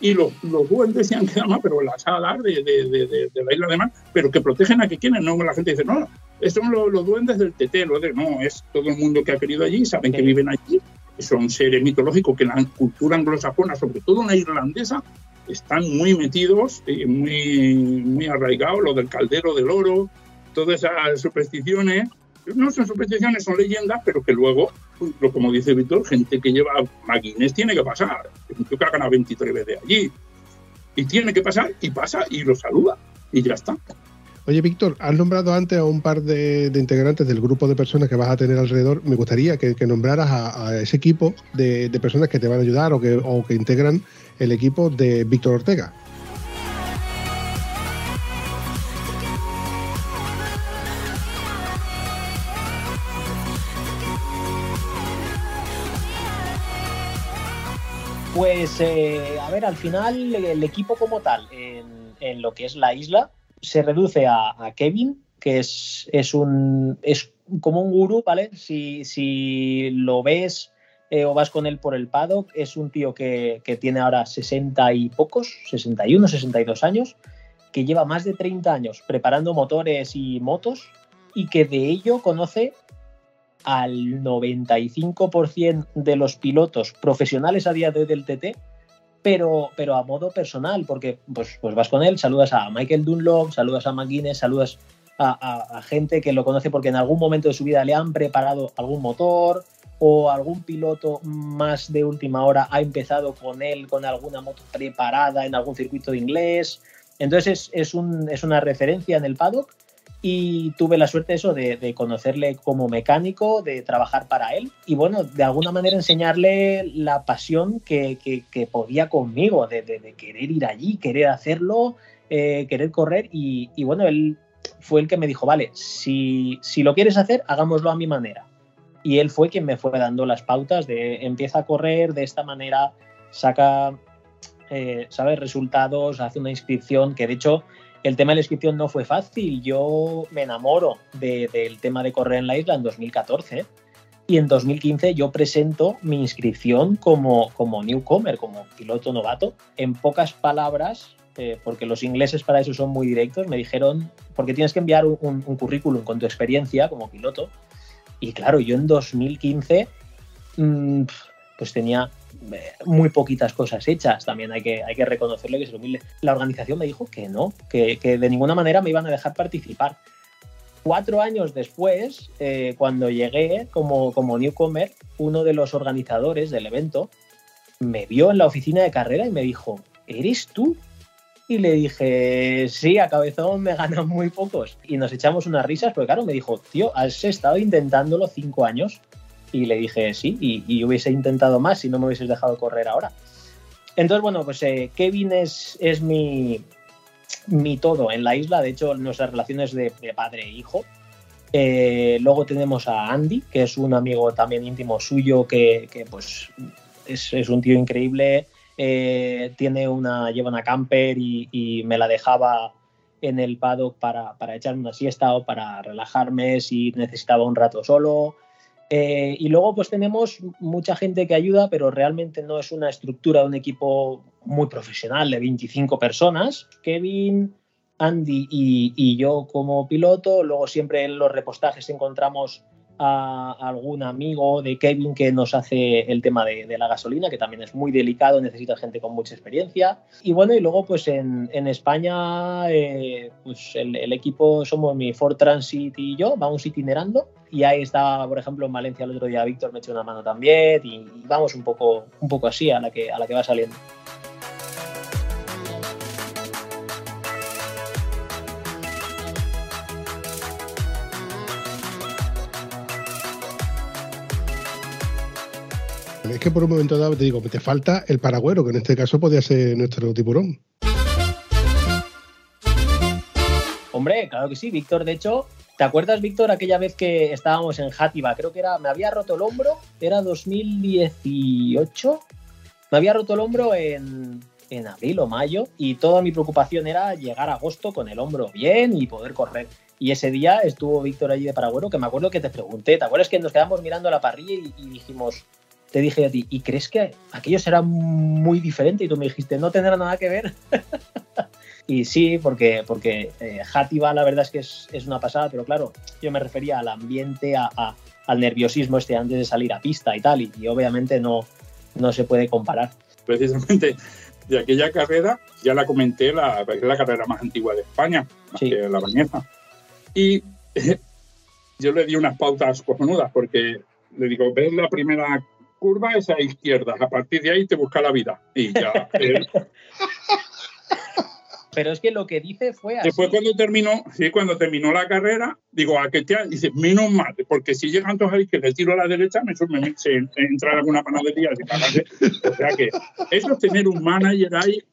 y los, los duendes se han quedado más, pero las hadas de, de, de, de, la isla de Mar, pero que protegen a que quieren, no la gente dice, no, son los, los duendes del TT, los de, no, es todo el mundo que ha querido allí, saben que viven allí, son seres mitológicos que en la cultura anglosajona, sobre todo en la irlandesa, están muy metidos y muy, muy arraigados, lo del caldero del oro, todas esas supersticiones, no son supersticiones, son leyendas, pero que luego, pues, como dice Víctor, gente que lleva maquines tiene que pasar. Un tío que ganado 23 veces allí. Y tiene que pasar, y pasa, y lo saluda, y ya está. Oye, Víctor, has nombrado antes a un par de, integrantes del grupo de personas que vas a tener alrededor. Me gustaría que, nombraras a, ese equipo de, personas que te van a ayudar o que, integran el equipo de Víctor Ortega. Pues, eh, a ver, al final el equipo como tal, en lo que es la isla, se reduce a, Kevin, que es, es, un, es como un gurú, ¿vale? Si, si lo ves eh, o vas con él por el paddock, es un tío que, que tiene ahora 60 y pocos, 61, 62 años, que lleva más de 30 años preparando motores y motos y que de ello conoce al 95% de los pilotos profesionales a día de hoy del TT, pero, pero a modo personal, porque pues, pues vas con él, saludas a Michael Dunlop, saludas a McGuinness, saludas a, a- gente que lo conoce porque en algún momento de su vida le han preparado algún motor o algún piloto más de última hora ha empezado con él con alguna moto preparada en algún circuito de inglés. Entonces es, es un- es una referencia en el paddock y tuve la suerte eso de, conocerle como mecánico, de trabajar para él y bueno, de alguna manera enseñarle la pasión que, que- podía conmigo, de, querer ir allí, querer hacerlo, eh, querer correr y, bueno, él fue el que me dijo, vale, si, si lo quieres hacer, hagámoslo a mi manera. Y él fue quien me fue dando las pautas de empieza a correr de esta manera, saca, eh. Resultados, hace una inscripción, que de hecho el tema de la inscripción no fue fácil. Yo me enamoro de- del tema de correr en la isla en 2014 y en 2015 yo presento mi inscripción como, como newcomer, como piloto novato. En pocas palabras, eh, porque los ingleses para eso son muy directos, me dijeron, porque tienes que enviar un, currículum con tu experiencia como piloto. Y claro, yo en 2015 mm, pues tenía muy poquitas cosas hechas. También hay que, hay que reconocerle que es humilde. La organización me dijo que no, que, que de ninguna manera me iban a dejar participar. Cuatro años después, eh, cuando llegué como, como newcomer, uno de los organizadores del evento me vio en la oficina de carrera y me dijo, ¿eres tú? Y le dije, sí, a cabezón me ganan muy pocos. Y nos echamos unas risas, porque claro, me dijo, tío, has estado intentándolo cinco años. Y le dije, sí, y, y hubiese intentado más si no me hubieses dejado correr ahora. Entonces, bueno, pues eh, Kevin es, es mi, mi todo en la isla. De hecho, nuestras relaciones de, de padre e hijo. Eh, luego tenemos a Andy, que es un amigo también íntimo suyo, que, que, pues es, es un tío increíble. Eh, tiene una, lleva una camper y, y me la dejaba en el paddock para, para echar una siesta o para relajarme si necesitaba un rato solo. Eh, y luego pues tenemos mucha gente que ayuda, pero realmente no es una estructura de un equipo muy profesional de 25 personas. Kevin, Andy y, yo como piloto, luego siempre en los repostajes encontramos a algún amigo de Kevin que nos hace el tema de, la gasolina, que también es muy delicado, necesita gente con mucha experiencia. Y bueno, y luego pues en, en España, eh, pues el, el equipo somos mi Ford Transit y yo, vamos itinerando. Y ahí estaba, por ejemplo, en Valencia el otro día Víctor me echó una mano también y, y vamos un poco, un poco así a la que, a la que va saliendo. Es que por un momento dado te digo, te falta el paragüero, que en este caso podría ser nuestro tiburón. Hombre, claro que sí, Víctor, de hecho, ¿te acuerdas, Víctor, aquella vez que estábamos en Játiva? Creo que era, me había roto el hombro, era 2018, me había roto el hombro en, en abril o mayo y toda mi preocupación era llegar a agosto con el hombro bien y poder correr. Y ese día estuvo Víctor allí de Paragüero, que me acuerdo que te pregunté, ¿te acuerdas que nos quedamos mirando la parrilla y, y dijimos, te dije a ti, ¿y crees que aquello será muy diferente? Y tú me dijiste, no tendrá nada que ver. y sí, porque, porque eh, la verdad es que es, es, una pasada, pero claro, yo me refería al ambiente, a, a, al nerviosismo este antes de salir a pista y tal, y, y obviamente no, no se puede comparar. Precisamente de aquella carrera, ya la comenté, la, es la carrera más antigua de España, Sí. que la Bañeza. Y eh, yo le di unas pautas cojonudas, porque le digo, ves la primera curva es a izquierda, a partir de ahí te busca la vida. Y ya. él- Pero es que lo que dice fue así. Después cuando terminó, sí, cuando terminó la carrera, digo, ¿a qué te ha-?" Dice, menos mal, porque si llegan todos ahí que le tiro a la derecha, me, me, se entra en alguna panadería. O sea que eso es tener un manager ahí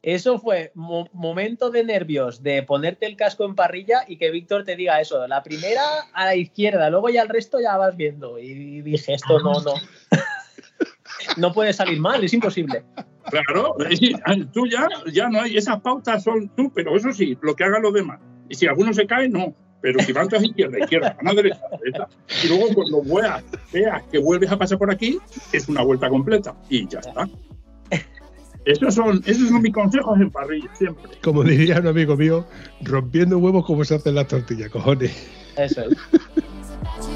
Eso fue mo momento de nervios, de ponerte el casco en parrilla y que Víctor te diga eso, la primera a la izquierda, luego ya el resto ya vas viendo. Y dije, esto no, no. no puede salir mal, es imposible. Claro, y tú ya, ya no hay, esas pautas son tú, pero eso sí, lo que hagan los demás. Y si alguno se cae, no. Pero si van todas izquierda, izquierda, van a derecha, derecha. Y luego cuando veas, veas que vuelves a pasar por aquí, es una vuelta completa. Y ya está. Esos son, esos son mis consejos en parrilla, siempre. Como diría un amigo mío, rompiendo huevos como se hacen las tortillas, cojones. Eso es.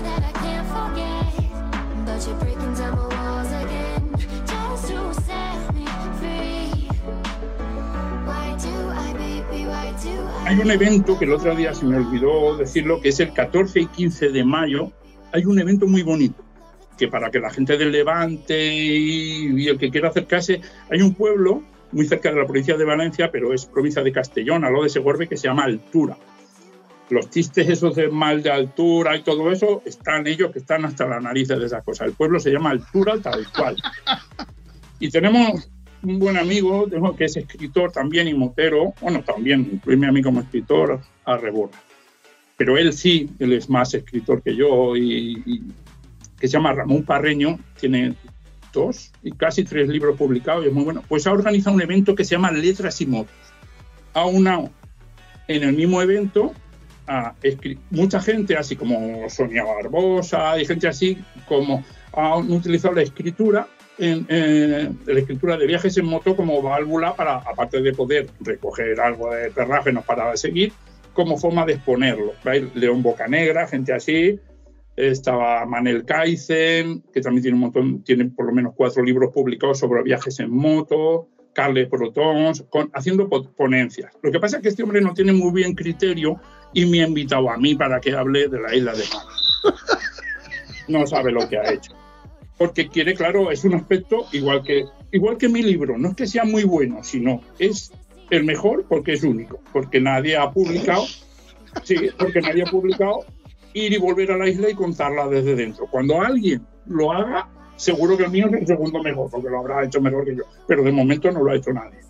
Hay un evento que el otro día se me olvidó decirlo, que es el 14 y 15 de mayo. Hay un evento muy bonito, que para que la gente del Levante y, el que quiera acercarse, hay un pueblo muy cerca de la provincia de Valencia, pero es provincia de Castellón, al lado de Segorbe, que se llama Altura. Los chistes esos de mal de altura y todo eso, están ellos que están hasta la nariz de esas cosas. El pueblo se llama Altura tal cual. Y tenemos un buen amigo tengo que es escritor también y motero, bueno, también incluirme a mí como escritor a Rebora. Pero él sí, él es más escritor que yo y, y que se llama Ramón Parreño, tiene dos y casi tres libros publicados y es muy bueno. Pues ha organizado un evento que se llama Letras y Motos. Ha unado en el mismo evento a mucha gente, así como Sonia Barbosa y gente así, como han utilizado la escritura en, eh, la escritura de viajes en moto como válvula para, aparte de poder recoger algo de terrágenos para seguir, como forma de exponerlo. León Bocanegra, gente así. Estaba Manel Kaizen, que también tiene un montón, tiene por lo menos cuatro libros publicados sobre viajes en moto. Carles Protons, con, haciendo po- ponencias. Lo que pasa es que este hombre no tiene muy bien criterio y me ha invitado a mí para que hable de la isla de Man. No sabe lo que ha hecho porque quiere, claro, es un aspecto igual que, igual que mi libro, no es que sea muy bueno, sino es el mejor porque es único, porque nadie ha publicado, sí, porque nadie ha publicado ir y volver a la isla y contarla desde dentro. Cuando alguien lo haga, seguro que el mío es el segundo mejor, porque lo habrá hecho mejor que yo, pero de momento no lo ha hecho nadie.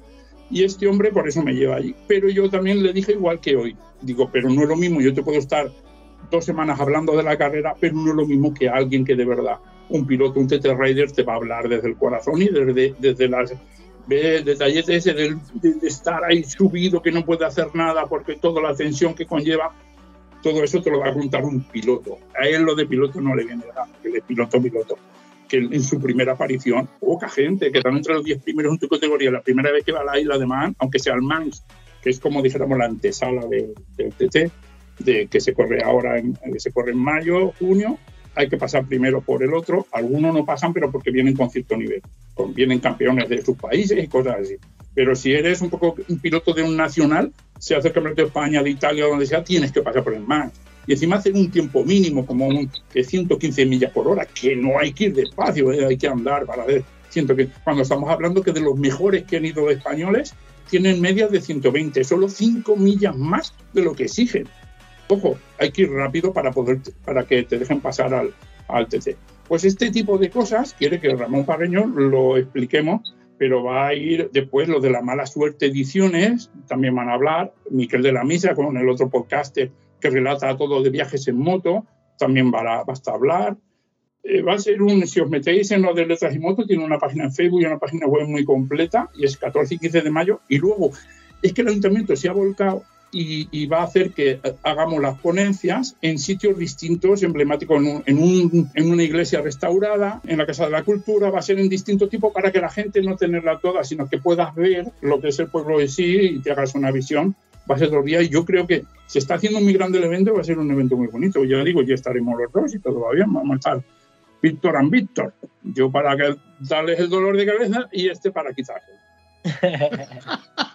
Y este hombre por eso me lleva allí. Pero yo también le dije igual que hoy, digo, pero no es lo mismo, yo te puedo estar dos semanas hablando de la carrera, pero no es lo mismo que alguien que de verdad un piloto, un TT Rider, te va a hablar desde el corazón y desde, desde las detalles de, de, de, estar ahí subido, que no puede hacer nada porque toda la tensión que conlleva, todo eso te lo va a contar un piloto. A él lo de piloto no le viene nada, que es piloto, piloto. Que en su primera aparición, poca gente, que están entre los 10 primeros en tu categoría, la primera vez que va a la isla de Man, aunque sea el Mans, que es como dijéramos la antesala del de TT, de que se corre ahora, en, que se corre en mayo, junio, hay que pasar primero por el otro. Algunos no pasan, pero porque vienen con cierto nivel, vienen campeones de sus países y cosas así. Pero si eres un poco un piloto de un nacional, se hace el campeonato de España, de Italia, donde sea, tienes que pasar por el MAX. Y encima hacer un tiempo mínimo, como un, de 115 millas por hora, que no hay que ir despacio, eh, hay que andar para ver. Siento que cuando estamos hablando que de los mejores que han ido españoles, tienen medias de 120, solo 5 millas más de lo que exigen. Ojo, hay que ir rápido para poder para que te dejen pasar al, al TC. Pues este tipo de cosas quiere que Ramón Parreño lo expliquemos, pero va a ir después lo de la mala suerte ediciones, también van a hablar, Miquel de la Misa con el otro podcast que relata todo de viajes en moto, también va a, basta hablar. Eh, va a ser un, si os metéis en lo de letras y moto, tiene una página en Facebook y una página web muy completa, y es 14 y 15 de mayo, y luego es que el ayuntamiento se ha volcado y, va a hacer que hagamos las ponencias en sitios distintos, emblemáticos, en, un, en, un, en, una iglesia restaurada, en la Casa de la Cultura, va a ser en distinto tipo para que la gente no tenerla toda, sino que puedas ver lo que es el pueblo de sí y te hagas una visión. Va a ser dos días y yo creo que se está haciendo muy grande el evento, va a ser un evento muy bonito. Ya digo, ya estaremos los dos y todo va bien, vamos a estar Víctor and Víctor. Yo para que, darles el dolor de cabeza y este para quitarse.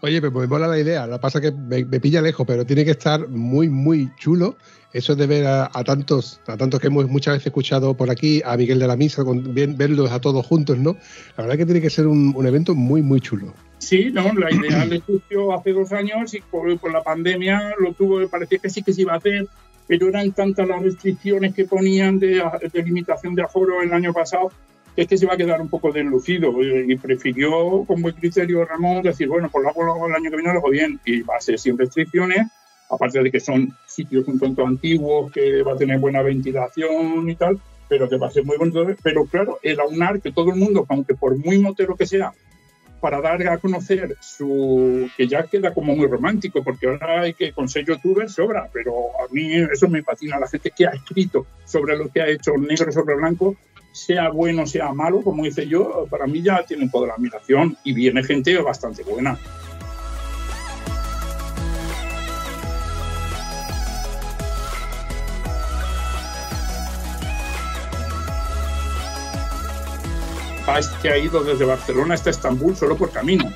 Oye, me mola la idea. Lo que pasa que me, me, pilla lejos, pero tiene que estar muy, muy chulo. Eso de ver a, a, tantos, a tantos que hemos muchas veces escuchado por aquí, a Miguel de la Misa, con, bien, verlos a todos juntos, ¿no? La verdad es que tiene que ser un, un evento muy, muy chulo. Sí, no, la idea le surgió hace dos años y por, por, la pandemia lo tuvo, parecía que sí que se iba a hacer, pero eran tantas las restricciones que ponían de, de limitación de aforo el año pasado es que se va a quedar un poco deslucido y prefirió con buen criterio Ramón decir, bueno, pues lo hago el año que viene, lo hago bien y va a ser sin restricciones, aparte de que son sitios un tanto antiguos, que va a tener buena ventilación y tal, pero que va a ser muy bonito. Pero claro, el aunar que todo el mundo, aunque por muy motero que sea, para dar a conocer su que ya queda como muy romántico porque ahora hay que con ser youtuber sobra pero a mí eso me fascina la gente que ha escrito sobre lo que ha hecho negro sobre blanco sea bueno, sea malo, como dice yo, para mí ya tienen toda la admiración y viene gente bastante buena. que ha ido desde Barcelona hasta Estambul solo por camino.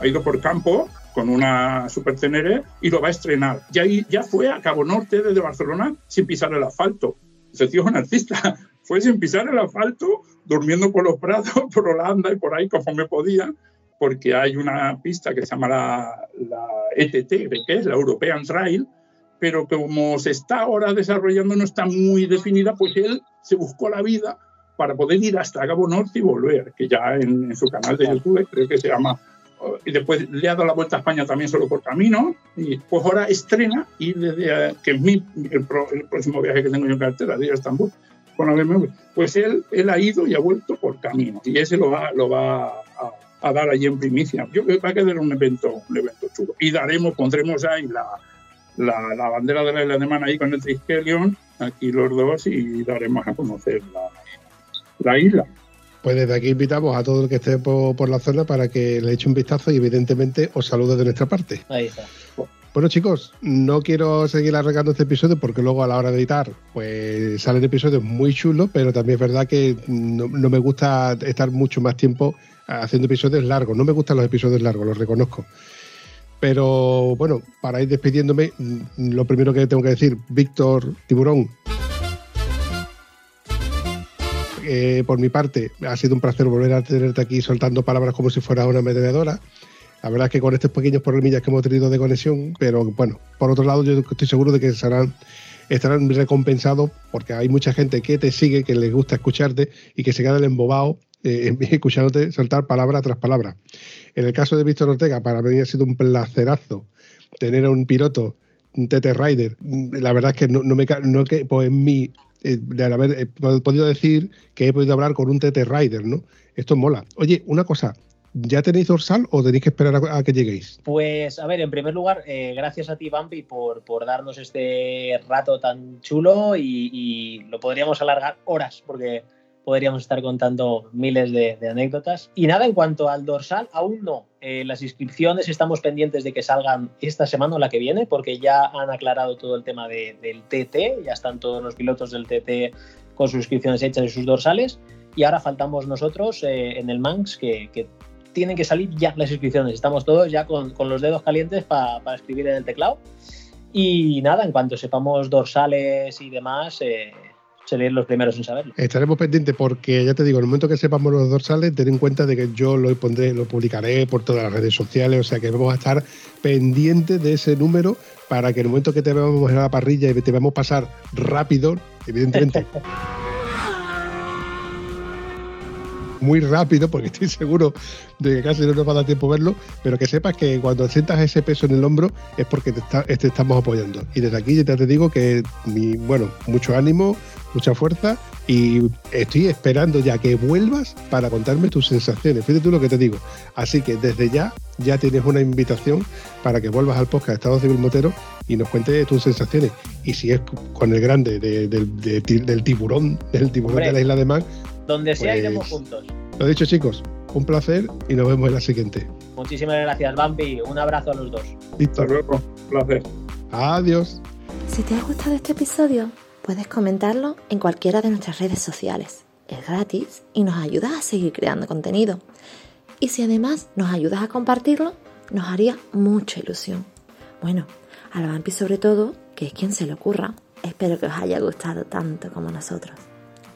Ha ido por campo con una Super Tenere y lo va a estrenar. Ya, ya fue a Cabo Norte desde Barcelona sin pisar el asfalto. Ese tío es un artista fue sin pisar el asfalto, durmiendo por los prados, por Holanda y por ahí conforme podía, porque hay una pista que se llama la, la ETT, que es la European Trail, pero como se está ahora desarrollando, no está muy definida, pues él se buscó la vida para poder ir hasta Cabo Norte y volver, que ya en, en su canal de YouTube creo que se llama y después le ha dado la vuelta a España también solo por camino y pues ahora estrena y desde que es mi el, pro, el, próximo viaje que tengo yo en cartera de Estambul con la BMW pues él, él ha ido y ha vuelto por camino y ese lo va, lo va a, a dar allí en primicia yo creo que va a quedar un evento un evento chulo y daremos pondremos ahí la, la, la bandera de la isla de Man ahí con el Triskelion aquí los dos y daremos a conocer la, la isla pues desde aquí invitamos a todo el que esté por, por, la zona para que le eche un vistazo y evidentemente os salude de nuestra parte. Ahí está. Bueno chicos, no quiero seguir alargando este episodio porque luego a la hora de editar pues salen episodios muy chulos, pero también es verdad que no, me gusta estar mucho más tiempo haciendo episodios largos. No me gustan los episodios largos, los reconozco. Pero bueno, para ir despidiéndome, lo primero que tengo que decir, Víctor Tiburón, eh, por mi parte, ha sido un placer volver a tenerte aquí soltando palabras como si fuera una mediadora. La verdad es que con estos pequeños problemillas que hemos tenido de conexión, pero bueno, por otro lado, yo estoy seguro de que serán, estarán recompensados porque hay mucha gente que te sigue, que les gusta escucharte y que se queda embobado eh, escuchándote soltar palabra tras palabra. En el caso de Víctor Ortega, para mí ha sido un placerazo tener a un piloto, un TT Rider. La verdad es que no, no me no que pues en mi eh, de haber eh, podido decir que he podido hablar con un TT Rider, ¿no? Esto mola. Oye, una cosa, ¿ya tenéis dorsal o tenéis que esperar a, a que lleguéis? Pues, a ver, en primer lugar, eh, gracias a ti, Bambi, por, por, darnos este rato tan chulo y, y, lo podríamos alargar horas, porque podríamos estar contando miles de, de anécdotas. Y nada, en cuanto al dorsal, aún no. Eh, las inscripciones estamos pendientes de que salgan esta semana o la que viene, porque ya han aclarado todo el tema de- del TT, ya están todos los pilotos del TT con sus inscripciones hechas y sus dorsales. Y ahora faltamos nosotros eh, en el Manx, que, que tienen que salir ya las inscripciones. Estamos todos ya con, con los dedos calientes pa- para escribir en el teclado. Y nada, en cuanto sepamos dorsales y demás, eh, seréis los primeros en saberlo. Estaremos pendientes porque, ya te digo, en el momento que sepamos los dorsales, ten en cuenta de que yo lo pondré, lo publicaré por todas las redes sociales, o sea que vamos a estar pendientes de ese número para que en el momento que te veamos en la parrilla y te veamos pasar rápido, evidentemente. muy rápido, porque estoy seguro de que casi no nos va a dar tiempo verlo, pero que sepas que cuando sientas ese peso en el hombro es porque te, está- te estamos apoyando. Y desde aquí ya te digo que, mi, bueno, mucho ánimo, mucha fuerza y estoy esperando ya que vuelvas para contarme tus sensaciones. Fíjate tú lo que te digo. Así que desde ya, ya tienes una invitación para que vuelvas al podcast Estado Civil Motero y nos cuentes tus sensaciones. Y si es con el grande de- del- de ti- del tiburón, del tiburón Hombre. de la isla de Man, Donde sea, Pues- iremos juntos. lo dicho chicos, un placer y nos vemos en la siguiente. Muchísimas gracias, Bambi. Un abrazo a los dos. Hasta Listo. luego. Un placer. Adiós. Si te ha gustado este episodio, puedes comentarlo en cualquiera de nuestras redes sociales. Es gratis y nos ayudas a seguir creando contenido. Y si además nos ayudas a compartirlo, nos haría mucha ilusión. Bueno, a la Vampi sobre todo, que es quien se le ocurra. Espero que os haya gustado tanto como nosotros.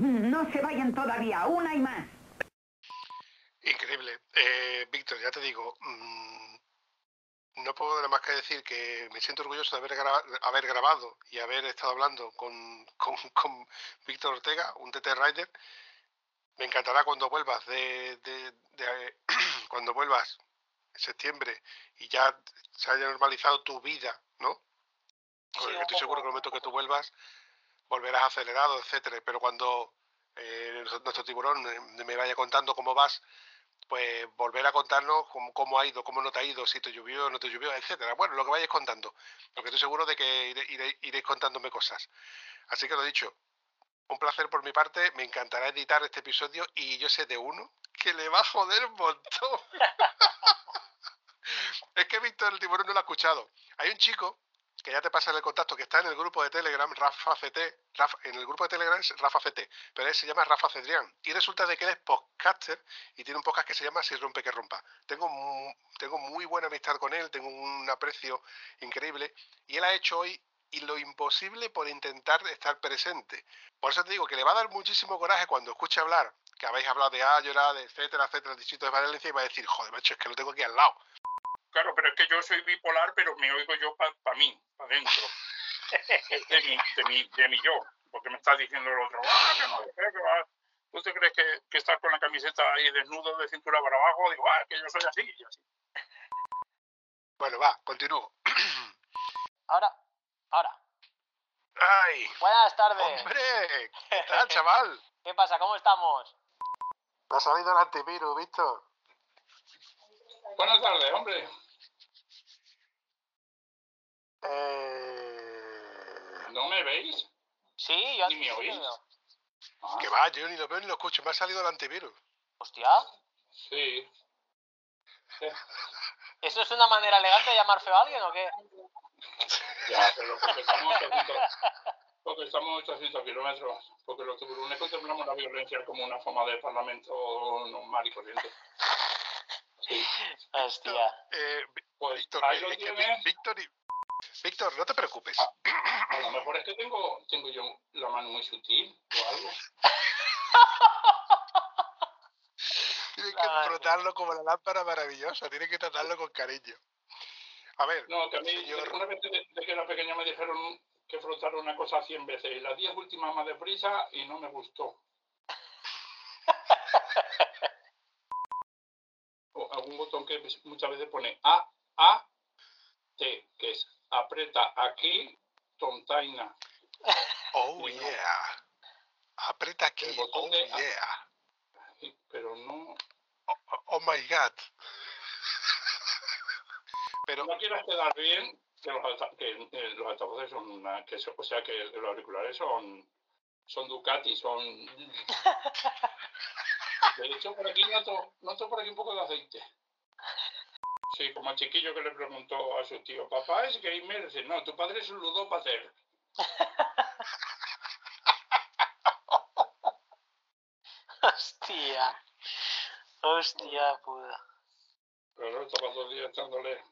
No se vayan todavía, una y más. Increíble. Eh, Víctor, ya te digo, mm, no puedo nada más que decir que me siento orgulloso de haber, gra- haber grabado y haber estado hablando con, con, con Víctor Ortega, un TT Rider. Me encantará cuando vuelvas de, de- de- cuando vuelvas en septiembre y ya se haya normalizado tu vida, ¿no? Porque estoy seguro que en el momento que tú vuelvas volverás acelerado, etcétera. Pero cuando eh, nuestro tiburón me vaya contando cómo vas, pues volver a contarnos cómo, cómo ha ido, cómo no te ha ido, si te llovió no te llovió, etcétera. Bueno, lo que vayáis contando, porque estoy seguro de que iré- iré- iréis contándome cosas. Así que lo dicho, un placer por mi parte, me encantará editar este episodio y yo sé de uno que le va a joder un montón. es que Víctor el tiburón no lo ha escuchado. Hay un chico que ya te pasa el contacto, que está en el grupo de Telegram, Rafa CT, Rafa- en el grupo de Telegram es Rafa CT, pero él se llama Rafa Cedrián. Y resulta de que él es podcaster y tiene un podcast que se llama Si rompe que rompa. Tengo, mu- tengo muy buena amistad con él, tengo un aprecio increíble y él ha hecho hoy y lo imposible por intentar estar presente. Por eso te digo que le va a dar muchísimo coraje cuando escuche hablar, que habéis hablado de Ayora, de etcétera, etcétera, distrito de Valencia, y va a decir, joder, macho, es que lo tengo aquí al lado. Claro, pero es que yo soy bipolar, pero me oigo yo para mí, para adentro. De mi, de, mi, de mi yo. Porque me estás diciendo el otro, ah, que no, que que va. ¿Tú te crees que, que estar con la camiseta ahí desnudo de cintura para abajo? Digo, ah, que yo soy así y así. Bueno, va, continúo. Ahora, ahora. ¡Ay! Buenas tardes. ¡Hombre! ¿Qué tal, chaval? ¿Qué pasa? ¿Cómo estamos? Me ha salido el antivirus, Víctor. Buenas tardes, hombre. Eh... ¿No me veis? Sí, yo ¿Ni me oís? Ah, Que va, yo ni lo veo ni lo escucho. Me ha salido el antivirus. Hostia, sí. ¿eso es una manera elegante de llamar feo a alguien o qué? Ya, pero porque estamos. Porque estamos a 800 kilómetros. Porque los tiburones contemplamos la violencia como una forma de parlamento normal y corriente. Hostia. Eh, Pues Víctor, ahí eh, lo es que Vi- tienes. Víctor, y- Víctor, no te preocupes. A lo mejor es que tengo, tengo yo la mano muy sutil o algo. Tienes que frotarlo como la lámpara maravillosa, tienes que tratarlo con cariño. A ver, No, que a mí Señor. una vez de, de que era pequeño me dijeron que frotar una cosa 100 veces y las 10 últimas más deprisa y no me gustó. algún botón que muchas veces pone A, A, T, que es aprieta aquí, tontaina. oh yeah. Aprieta aquí, oh yeah. Pero no, Oh, oh, oh my god. Pero, no quieras quedar bien que los, alta- que, eh, los altavoces son una, que o sea que los auriculares son son Ducati, son de hecho por aquí noto, noto por aquí un poco de aceite. Sí, como a chiquillo que le preguntó a su tío, papá es gamer, dice, no, tu padre es un ludópater. Hostia. Hostia puta. Pero estaba dos días echándole.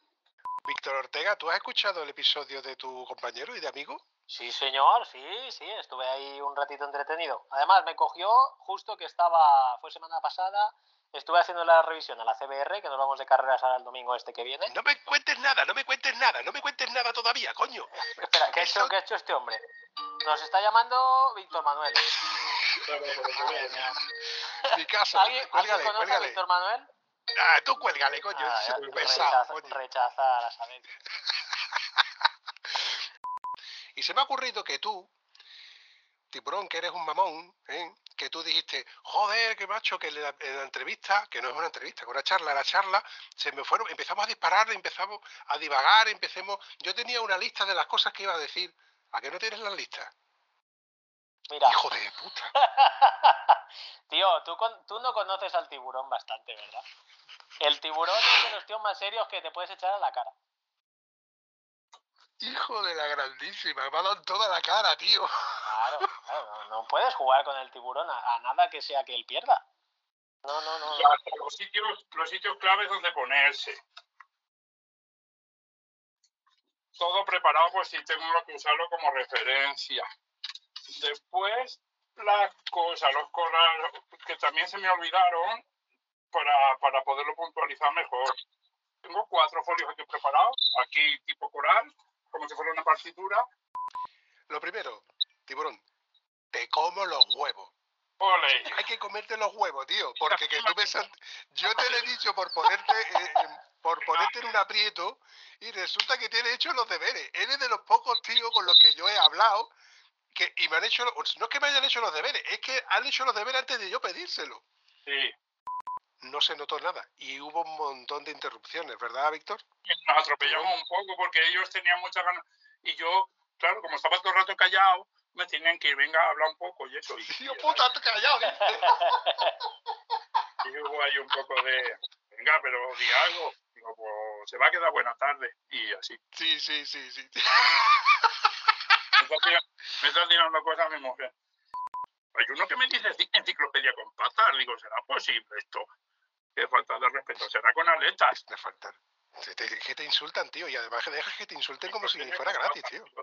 Víctor Ortega, ¿tú has escuchado el episodio de tu compañero y de amigo? Sí, señor, sí, sí, estuve ahí un ratito entretenido. Además, me cogió justo que estaba, fue semana pasada, estuve haciendo la revisión a la CBR, que nos vamos de carreras ahora el domingo este que viene. No me cuentes nada, no me cuentes nada, no me cuentes nada todavía, coño. Espera, ¿qué ha hecho, qué ha hecho este hombre? Nos está llamando Víctor Manuel. Mi caso, ¿Alguien, ¿alguien cuélgale, conoce a. Víctor Manuel? Ah, tú cuélgale, coño, Ah, es ya, súper pesado, rechaza- coño. rechazar a saber. Y se me ha ocurrido que tú, tiburón, que eres un mamón, ¿eh? que tú dijiste, joder, qué macho, que en la, en la entrevista, que no es una entrevista, que una charla, la charla, se me fueron, empezamos a disparar, empezamos a divagar, empecemos, yo tenía una lista de las cosas que iba a decir, ¿a que no tienes la lista? Mira, Hijo de puta. tío, tú, con- tú no conoces al tiburón bastante, ¿verdad? El tiburón es de los tíos más serios que te puedes echar a la cara. Hijo de la grandísima, me ha dado en toda la cara, tío. Claro, claro, no, no puedes jugar con el tiburón a, a nada que sea que él pierda. No, no, no. Los sitios, los sitios claves donde ponerse. Todo preparado por si tengo que usarlo como referencia. Después, las cosas, los corales, que también se me olvidaron para, para poderlo puntualizar mejor. Tengo cuatro folios aquí preparados, aquí tipo coral, como si fuera una partitura. Lo primero, tiburón, te como los huevos. Ole, Hay que comerte los huevos, tío, porque que tú me yo te lo he dicho por ponerte eh, eh, por ponerte en un aprieto y resulta que tienes hecho los deberes. Eres de los pocos tíos con los que yo he hablado que y me han hecho los- no es que me hayan hecho los deberes, es que han hecho los deberes antes de yo pedírselo. sí. No se notó nada y hubo un montón de interrupciones, ¿verdad, Víctor? nos atropellamos un poco porque ellos tenían muchas ganas. Y yo, claro, como estaba todo el rato callado, me tenían que ir, venga, a hablar un poco y eso. Y, Tío puta, te callado. y hubo ahí un poco de, venga, pero di algo. Digo, pues se va a quedar buena tarde. Y así. Sí, sí, sí, sí. Me está tirando, me está tirando cosas a mi mujer. Hay uno que me dice "Enci- enciclopedia con patas. Digo, ¿será posible esto? Qué falta de respeto. ¿Será con aletas? De faltar. Se te- que te insultan, tío, y además que dejas que te insulten como si fuera gratis, tío.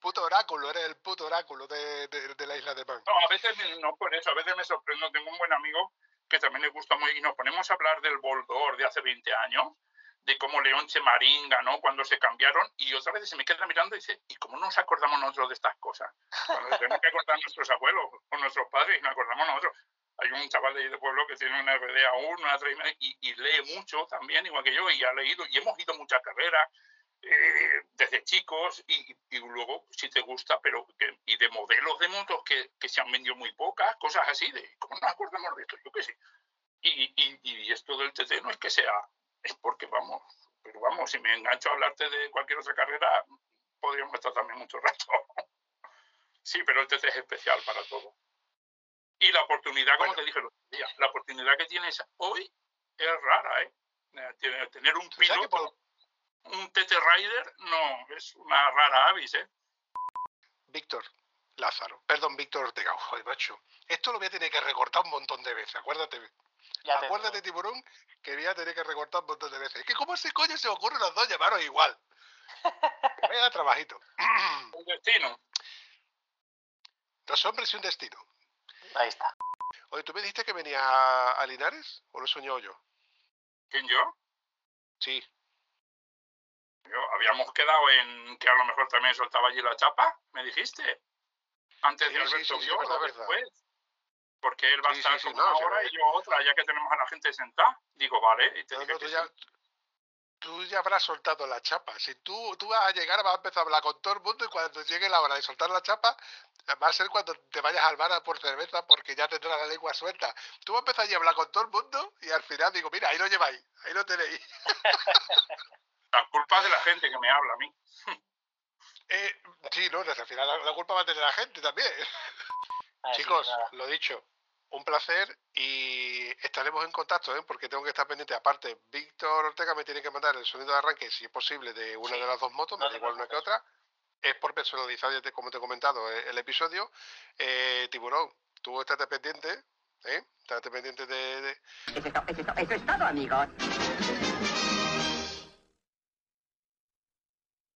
Puto oráculo, eres el puto oráculo de, de- de la isla de Man. No, a veces no por eso, a veces me sorprendo. Tengo un buen amigo que también le gusta muy, y nos ponemos a hablar del Boldor de hace 20 años, de cómo León Marín ganó cuando se cambiaron, y otra vez se me queda mirando y dice, ¿y cómo nos acordamos nosotros de estas cosas? Cuando tenemos que acordar nuestros abuelos o nuestros padres, y nos acordamos nosotros. Hay un chaval de de pueblo que tiene una RDA 1, una 3, y, y lee mucho también, igual que yo, y ha leído, y hemos ido a muchas carreras, eh, desde chicos y, y luego si te gusta, pero que- y de modelos de motos que, que se han vendido muy pocas, cosas así, de cómo nos acordamos de esto, yo qué sé. Y, y, y esto del TT no es que sea, es porque vamos, pero vamos, si me engancho a hablarte de cualquier otra carrera, podríamos estar también mucho rato. Sí, pero el TT es especial para todo. Y la oportunidad, como Bueno. te dije el otro día, la oportunidad que tienes hoy es rara, ¿eh? Eh, Tener un que piloto por- un TT Rider no es una rara avis, ¿eh? Víctor Lázaro. Perdón, Víctor Ortega. Joder, macho. Esto lo voy a tener que recortar un montón de veces, acuérdate. Ya te Acuérdate, tiburón, que voy a tener que recortar un montón de veces. Es que cómo se coño se ocurre los dos llamaros igual. Vaya trabajito. El destino. Dos hombres y un destino. Ahí está. Oye, ¿tú me dijiste que venías a, a Linares? ¿O lo he soñado yo? ¿Quién yo? Sí. Yo, habíamos quedado en que a lo mejor también soltaba allí la chapa, me dijiste. Antes Sí, de sí, Alberto sí, sí, Guión, verdad, o verdad. Porque él va a estar sí, no, una hora y yo otra, ya que tenemos a la gente sentada. Digo, vale, y te No, dije no, tú, ya, tú ya habrás soltado la chapa. Si tú, tú vas a llegar, vas a empezar a hablar con todo el mundo y cuando llegue la hora de soltar la chapa, va a ser cuando te vayas al bar a por cerveza porque ya tendrás la lengua suelta. Tú vas a empezar a hablar con todo el mundo y al final digo, mira, ahí lo lleváis, ahí lo tenéis. La culpa es de la gente que me habla a mí. Eh, sí, no, al final la, la culpa va a tener la gente también. Así Chicos, lo dicho, un placer y estaremos en contacto, ¿eh? porque tengo que estar pendiente. Aparte, Víctor Ortega me tiene que mandar el sonido de arranque, si es posible, de una Sí, de las dos motos, no me da igual una que otra. Es por personalizar, ya te- como te he comentado, eh, el episodio. Eh, Tiburón, tú estate pendiente, ¿eh? Estate pendiente de- de, Eso es, eso es todo, amigos.